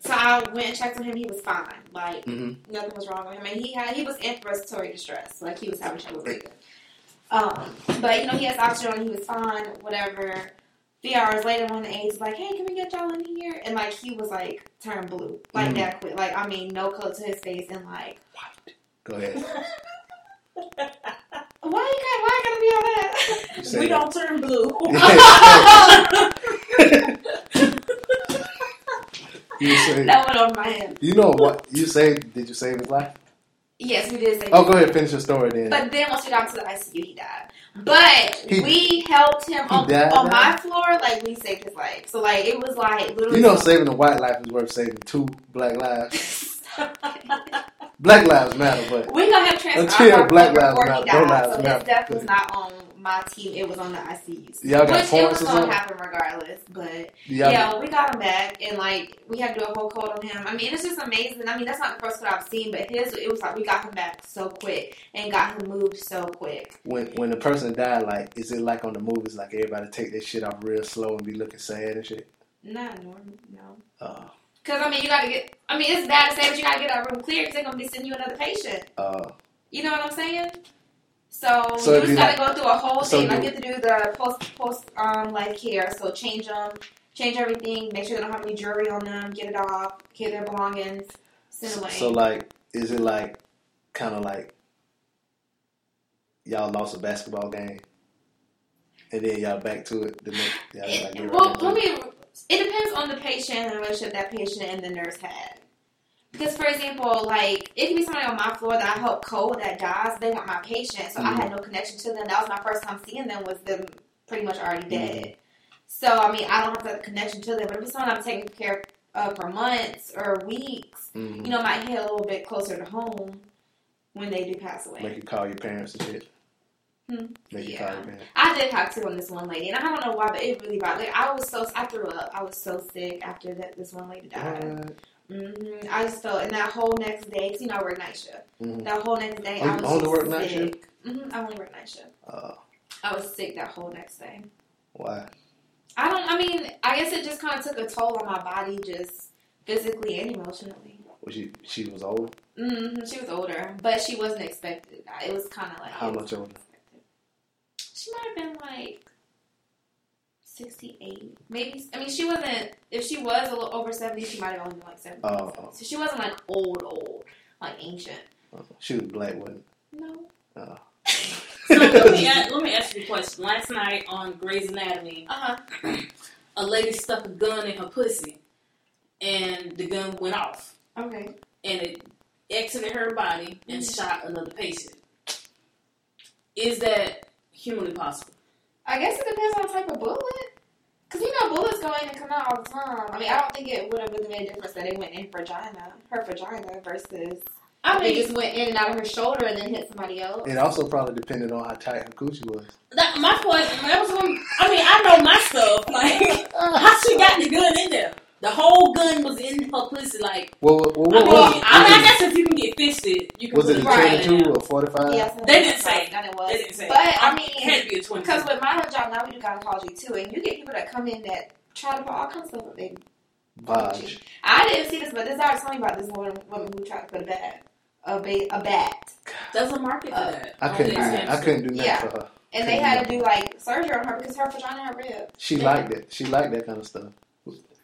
so I went and checked on him. He was fine. Like Mm-hmm. nothing was wrong with him. And he had he was in respiratory distress. Like he was having trouble breathing. Um, but you know he has oxygen. He was fine. Whatever. A few hours later, one of the aides was like, "Hey, can we get y'all in here?" And like he was like turned blue, like Mhm. that quick. Like I mean, no color to his face, and like, Go ahead. why you got why I gotta be all that? We that. don't turn blue. you say. that went over my head. You know what you say? Did you save his life? Yes, we did say. Oh, go ahead. Finish your story then. But then once we got to the ICU, he died. But He- we helped him on, on my floor. Like we saved his life. So like it was like literally. you know, saving a white life is worth saving two black lives. Black lives matter, but we gonna have transfer Until Black Lives Matter, died. lives So his matter. death was not on my team. It was on the ICU. Y'all got Which it was gonna happen regardless. But y'all yeah, we got him back, and like we had to do a whole code on him. I mean, it's just amazing. I mean, that's not the first code I've seen, but his it was like we got him back so quick and got him moved so quick. when when the person died, like, is it like on the movies, like everybody take their shit off real slow and be looking sad and shit? Not normal, no. Uh, Because, I mean, you gotta get, I mean, it's bad to say, but you gotta get that room clear because they're gonna be sending you another patient. uh, You know what I'm saying? So, So you just gotta go through a whole so thing. I get to do the post post um life care. So change them, change everything, make sure they don't have any jewelry on them, get it off, get their belongings, send away. so like, is it like, kind of like, y'all lost a basketball game, and then y'all back to it the next? Y'all It- like, well, right let me. It depends on the patient and the relationship that patient and the nurse had. Because, for example, like it could be somebody on my floor that I help code that dies. They weren't my patient, so I Mhm. had no connection to them. That was my first time seeing them. Was them pretty much already dead. Mm-hmm. So I mean, I don't have that connection to them. But if it's someone I'm taking care of for months or weeks, Mhm. you know, might hit a little bit closer to home when they do pass away. Make you call your parents and shit. Hmm. Make you Yeah. call your parents. I did have to on this one lady, and I don't know why, but it really bothered. Like, I was so I threw up. I was so sick after that. This one lady died. What? Hmm I just felt, and that whole next day, 'cause you know I work night shift. Mhm. That whole next day, Oh, I was only work night sick. hmm I only work night shift. Uh, I was sick that whole next day. why? I don't. I mean, I guess it just kind of took a toll on my body, just physically and emotionally. Was she she was old? hmm She was older, but she wasn't expected. It was kind of like How much older? unexpected. She might have been like sixty-eight, maybe. I mean, she wasn't. If she was a little over seventy, she might have only been like seventy. Oh, oh. So she wasn't like old, old, like ancient. Oh, She was black, wasn't? No. Uh, So let me ask, let me ask you a question. Last night on Grey's Anatomy, Uh huh. a lady stuck a gun in her pussy, and the gun went off, Okay. and it exited her body and Mhm. shot another patient. Is that humanly possible? I guess it depends on the type of bullet. Cause you know bullets go in and come out all the time. I mean, I don't think it would have really made a difference that it went in vagina, her vagina, versus I it mean, just went in and out of her shoulder and then hit somebody else. it also probably depended on how tight her coochie was. that, my point. That was one, I mean, I know my stuff. Like, how she got the gun in there? The whole gun was in her pussy. Like, Well, well, well I what mean, was it? I, I Was it, guess if you can get fisted, you can. was it a put gun in 22 there. or 45? Yes, They didn't say. That it was. They didn't say. But I mean, It mean, had to be a twenty. because with my job now we do gynecology too, and you get people that come in that try to put all kinds of stuff. They, Vaj. I didn't see this, but this already told me about this woman, woman who tried to put a bat, a ba- a bat, There's a market for Uh, that. I couldn't do Okay. that. I couldn't do nothing Yeah. for her. and they had to do like surgery on her because her vagina had ripped. She Yeah. liked it. She liked that kind of stuff.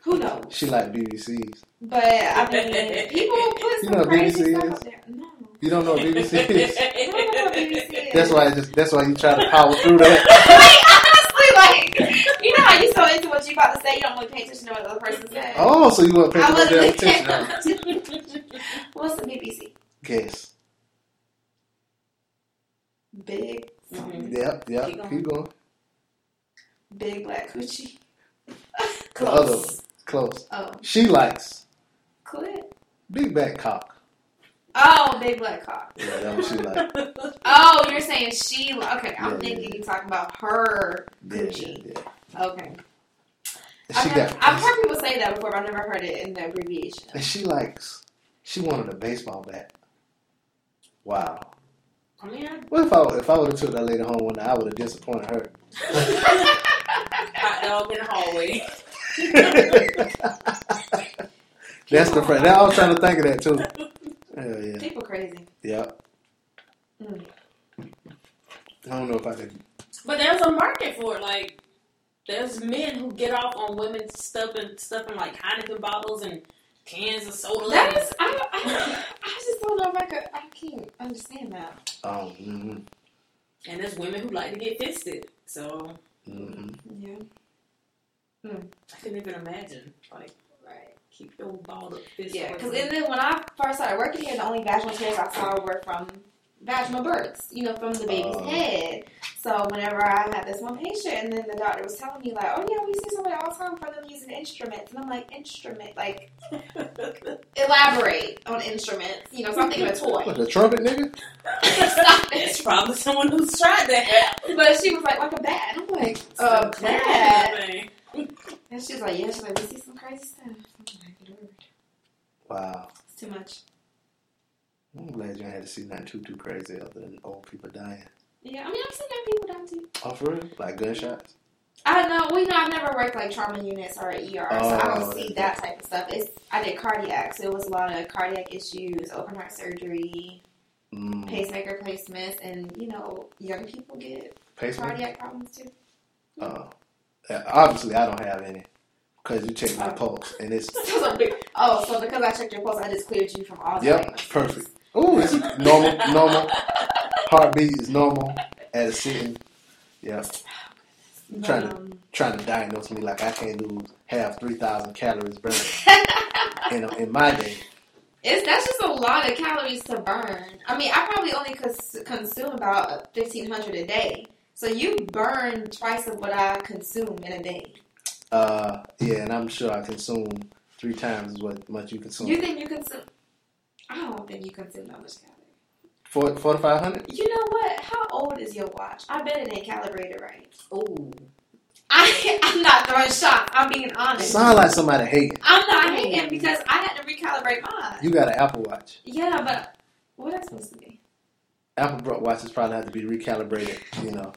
Who knows? She liked BBCs. But I mean, people put You know crazy BBC stuff is? up there. No, You don't know what BBC I is? don't know what BBC is. That's why. I just, that's why you try to power through that. Wait, honestly, like, you know how you so into what you about to say, you don't really pay attention to what the other person said. Oh, so you want to pay I no damn wasn't attention? What's the BBC? Guess. Big, Mhm. Yep. Yep. Keep going. Keep going. big black coochie. One. Close. Oh, She likes quit. big Black cock. Oh, big black cock. Yeah, that's what she like. Oh, you're saying she. Okay, I'm Yeah, thinking yeah. you're talking about her Yeah, coochie. yeah, yeah. Okay. And I've, She heard, got. I've heard people say that before, but I've never heard it in the abbreviation. And she likes. She wanted a baseball bat. Wow. I mean, I, What if I if I would have took that lady home one night, I would have disappointed her. hot dog in the hallway. That's the phrase. I was trying to think of that too. Hell yeah. People crazy. Yeah. Mm. I don't know if I could. But there's a market for it. Like, there's men who get off on women stuffing, stuffing like Heineken bottles and cans of soda. That is, I, don't- I, I just don't know if I could. I can't understand that. Um. Mm-hmm, and there's women who like to get fisted. So mm-hmm. Yeah. Hmm. I couldn't even imagine. Like, Right. keep your balled up fist. Yeah, because and then when I first started working here, the only vaginal tears I saw were from vaginal births, you know, from the baby's Oh. head. So whenever I had this one patient, and then the doctor was telling me like, "Oh yeah, we see somebody all the time for them using instruments," and I'm like, "Instrument? Like, elaborate on instruments? You know, so I'm thinking of a toy." What, a trumpet nigga? Stop it's it. probably someone who's tried that. But she was like, "Like a bat." and I'm like, "A bat?" And she's like, "Yeah." She's like, "We see some crazy stuff." I'm like, "Lord, Wow. "It's too much." I'm glad you had to see nothing too too crazy other than old people dying. Yeah, I mean, I've seen that people die too. Oh, for real? Like gunshots? I know. Well, you know, I've never worked like trauma units or ER, so I Oh, don't see that type of stuff. It's I did cardiac, so it was a lot of cardiac issues, open heart surgery, Mm. pacemaker placements, and you know, young people get Pacemaker? cardiac problems too. Yeah, obviously, I don't have any because you checked my Oh. pulse and it's Those are big- oh, so because I checked your pulse, I just cleared you from all. Yep, perfect. oh, it's normal, normal. Heartbeat is normal at a sitting. Yeah, But, Trying to- um, trying to diagnose me like I can't lose half three thousand calories burned in in my day. it's that's just a lot of calories to burn. I mean, I probably only cons- consume about fifteen hundred a day. So you burn twice of what I consume in a day. Uh, yeah, and I'm sure I consume three times as what much you consume. You think you consume? I don't think you consume that much calories. Four four to five hundred. You know what? How old is your watch? I bet it ain't calibrated right. Oh, I, I'm not throwing shots. I'm being honest. Sound like somebody hating. I'm not hating because I had to recalibrate mine. You got an Apple Watch. Yeah, but what that's supposed to be? Apple watches probably have to be recalibrated. You know,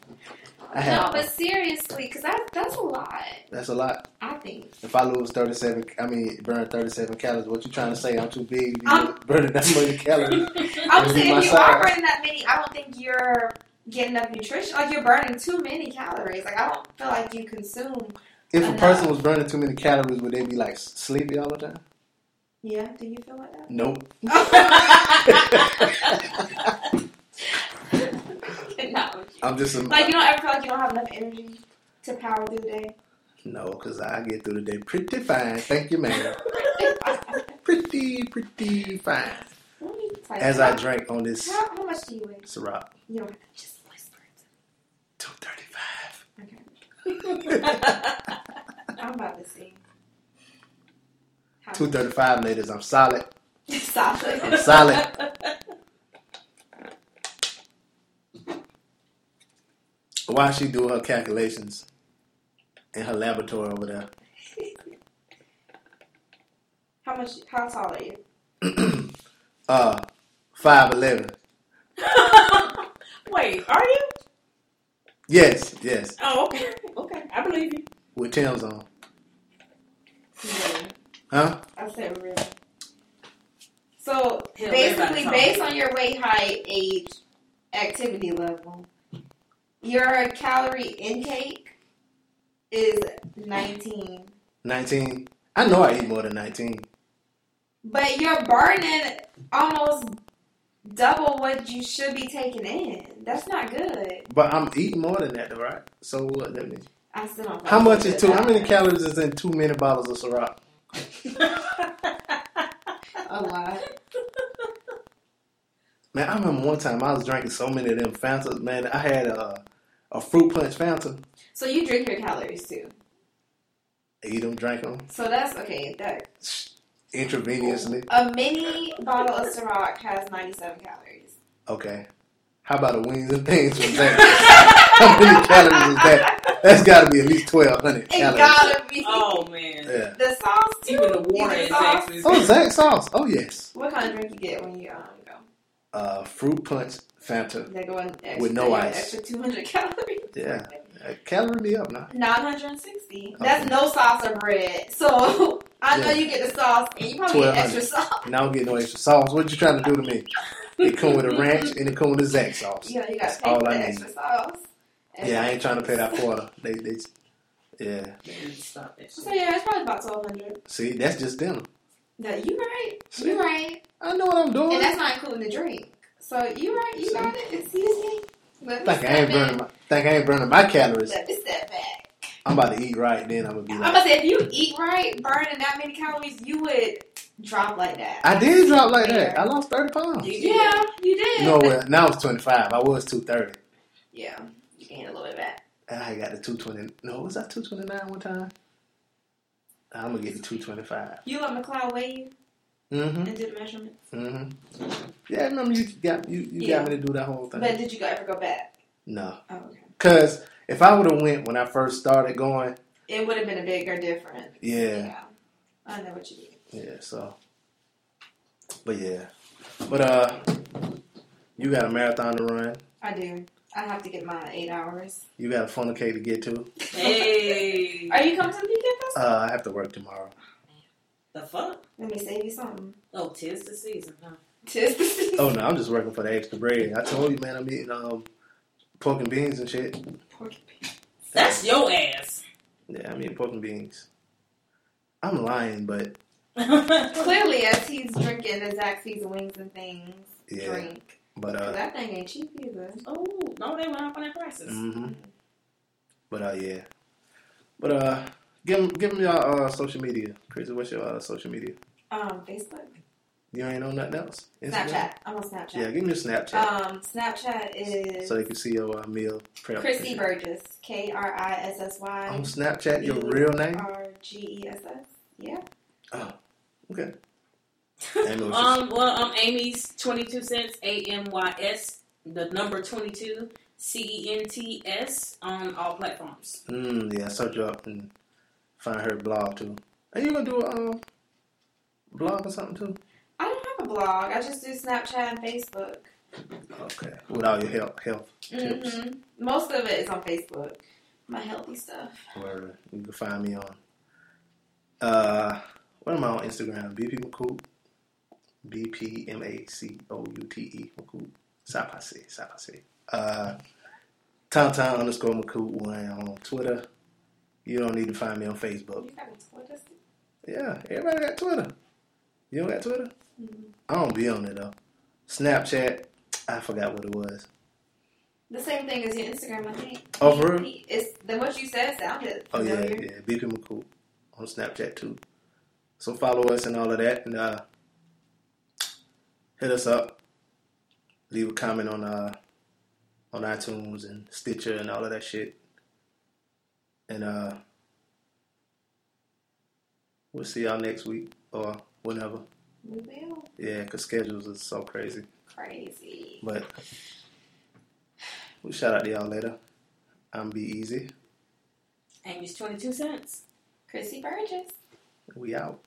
I have. No, but seriously, because that, that's a lot, that's a lot. I think. If I lose thirty seven, I mean burn thirty seven calories. What you trying to say? I'm too big to be I'm- burning that many calories. I'm saying if you are burning that many, I don't think you're getting enough nutrition. Like, you're burning too many calories. Like, I don't feel like you consume. If a person was burning too many calories, would they be like sleepy all the time? Yeah, do you feel like that? Nope. no. I'm just a, Like, you don't ever feel like you don't have enough energy to power through the day? no, because I get through the day pretty fine. Thank you, man. pretty, pretty fine. Let me type As. I drank on this How, how much do you weigh? Ciroc, You don't have to just whisper two thirty five. it. Okay. I'm about to see. Two thirty five, ladies. I'm solid. Solid. I'm solid. While she do her calculations in her laboratory over there. How much? How tall are you? uh, five eleven. Wait, are you? Yes, yes, Oh, okay, okay, I believe you. with Timbs on. Really? Huh? I said really. So basically, based on your weight, height, age, activity level, your calorie intake is 19. Nineteen. I know I eat more than nineteen. But you're burning almost double what you should be taking in. That's not good. But I'm eating more than that, though, right? So what that mean? I still don't. How much is is two? How many calories is in two mini bottles of Ciroc? A lot. Man, I remember one time I was drinking so many of them Fantas. Man, I had a a fruit punch Fanta. So you drink your calories too. Eat them, drink them So that's okay. That intravenously. a mini bottle of Ciroc has 97 calories. Okay. How about the wings and things from that? How many calories is that? That's got to be at least twelve hundred calories. It calories. gotta be. Oh man. Yeah. The sauce too. Even the water You is sauce? Oh, Zax sauce. Oh yes. What kind of drink you get when you um go? Uh, fruit punch Fanta. They go in extra, With no they go ice. Extra 200 calories. Yeah. Uh, calorie me up now. 960. That's no sauce or bread. So I know Yeah. you get the sauce and you probably get 1200. extra sauce. Now I don't get no extra sauce. What you trying to do to me? It come with a ranch and it come with a Zax sauce. You know, you got to pay all for the extra sauce. And Yeah, I ain't trying to pay that quarter. They, they, yeah. Stop that So yeah, it's probably about 1200 See, that's just dinner. No, you right. See? You right. I know what I'm doing. And that's not including the drink. So you right. You got it. Excuse me. Let think I ain't step burning my, think I ain't burning my calories. Let me step back. I'm about to eat right, then I'm gonna be Like, I'm like, gonna say if you eat right, burning that many calories, you would drop like that. I did drop like that. I lost 30 pounds. You Yeah, you did. No, well, now it's 25. I was 230. Yeah, you gained a little bit back. And I got the 220. No, was that 229 one time? I'm gonna get the 225. You let McLeod weigh you Mm-hmm. and do the measurements. Mm-hmm. Yeah, I remember you got you, you Yeah. got me to do that whole thing. But did you ever go back? no, Oh, okay. cause if I would have went when I first started going, It would have been a bigger difference. yeah, I know what you mean. yeah. So, but yeah, but uh, you got a marathon to run. I do. I have to get my eight hours. You got a funnel cake to get to. Hey. Are you coming to the weekend? Uh, I have to work tomorrow. The fuck? Let me save you something. Oh, tis the season, huh? Tis the season. Oh no, I'm just working for the extra bread. I told you, man, I'm eating um pork and beans and shit. Pork and beans. That's your ass. Yeah, I'm eating pork and beans. I'm lying, but Clearly, as he's drinking the Zach Season wings and things Yeah. drink. But uh, that thing ain't cheap either. oh, no, they went up on their prices. Mm-hmm. but uh, yeah, but uh, give 'em- give them your uh social media. Crazy, what's your uh, social media? Um, Facebook, You ain't on nothing else? Snapchat. I'm on Snapchat. Yeah, give me your Snapchat Um, Snapchat is so they can see your uh, meal prep. Krissy Burgess. K R I S S Y On Snapchat, your real name? R G E S S. Yeah. Oh, okay. I know um, well, um, Amy's 22 cents, A M Y S, the number 22, C E N T S, on all platforms. Mm, yeah, search her up and find her blog too. Are you gonna do a um, blog or something too? I don't have a blog. I just do Snapchat and Facebook. Okay, with all your health health tips. hmm Most of it is on Facebook. My healthy stuff. Where you can find me on. Uh, what am I on Instagram? BP McCool. B P M A C O U T E McCool. Sapase, Sapase. Uh, Towntown underscore McCool one on Twitter. You don't need to find me on Facebook. You got a Twitter? Yeah, everybody got Twitter. You don't got Twitter? Mhm. I don't be on it though. Snapchat, I forgot what it was. The same thing as your Instagram, I think. Oh, for real? It's then what you said sounded Oh yeah, yeah, BP McCool on Snapchat too. So follow us and all of that, and uh, hit us up. Leave a comment on uh on iTunes and Stitcher and all of that shit. And uh, we'll see y'all next week or whenever. We will. Yeah, cause schedules are so crazy. Crazy. But we'll shout out to y'all later. I'm Be Easy. Amy's 22 cents. Krissy Burgess. We out.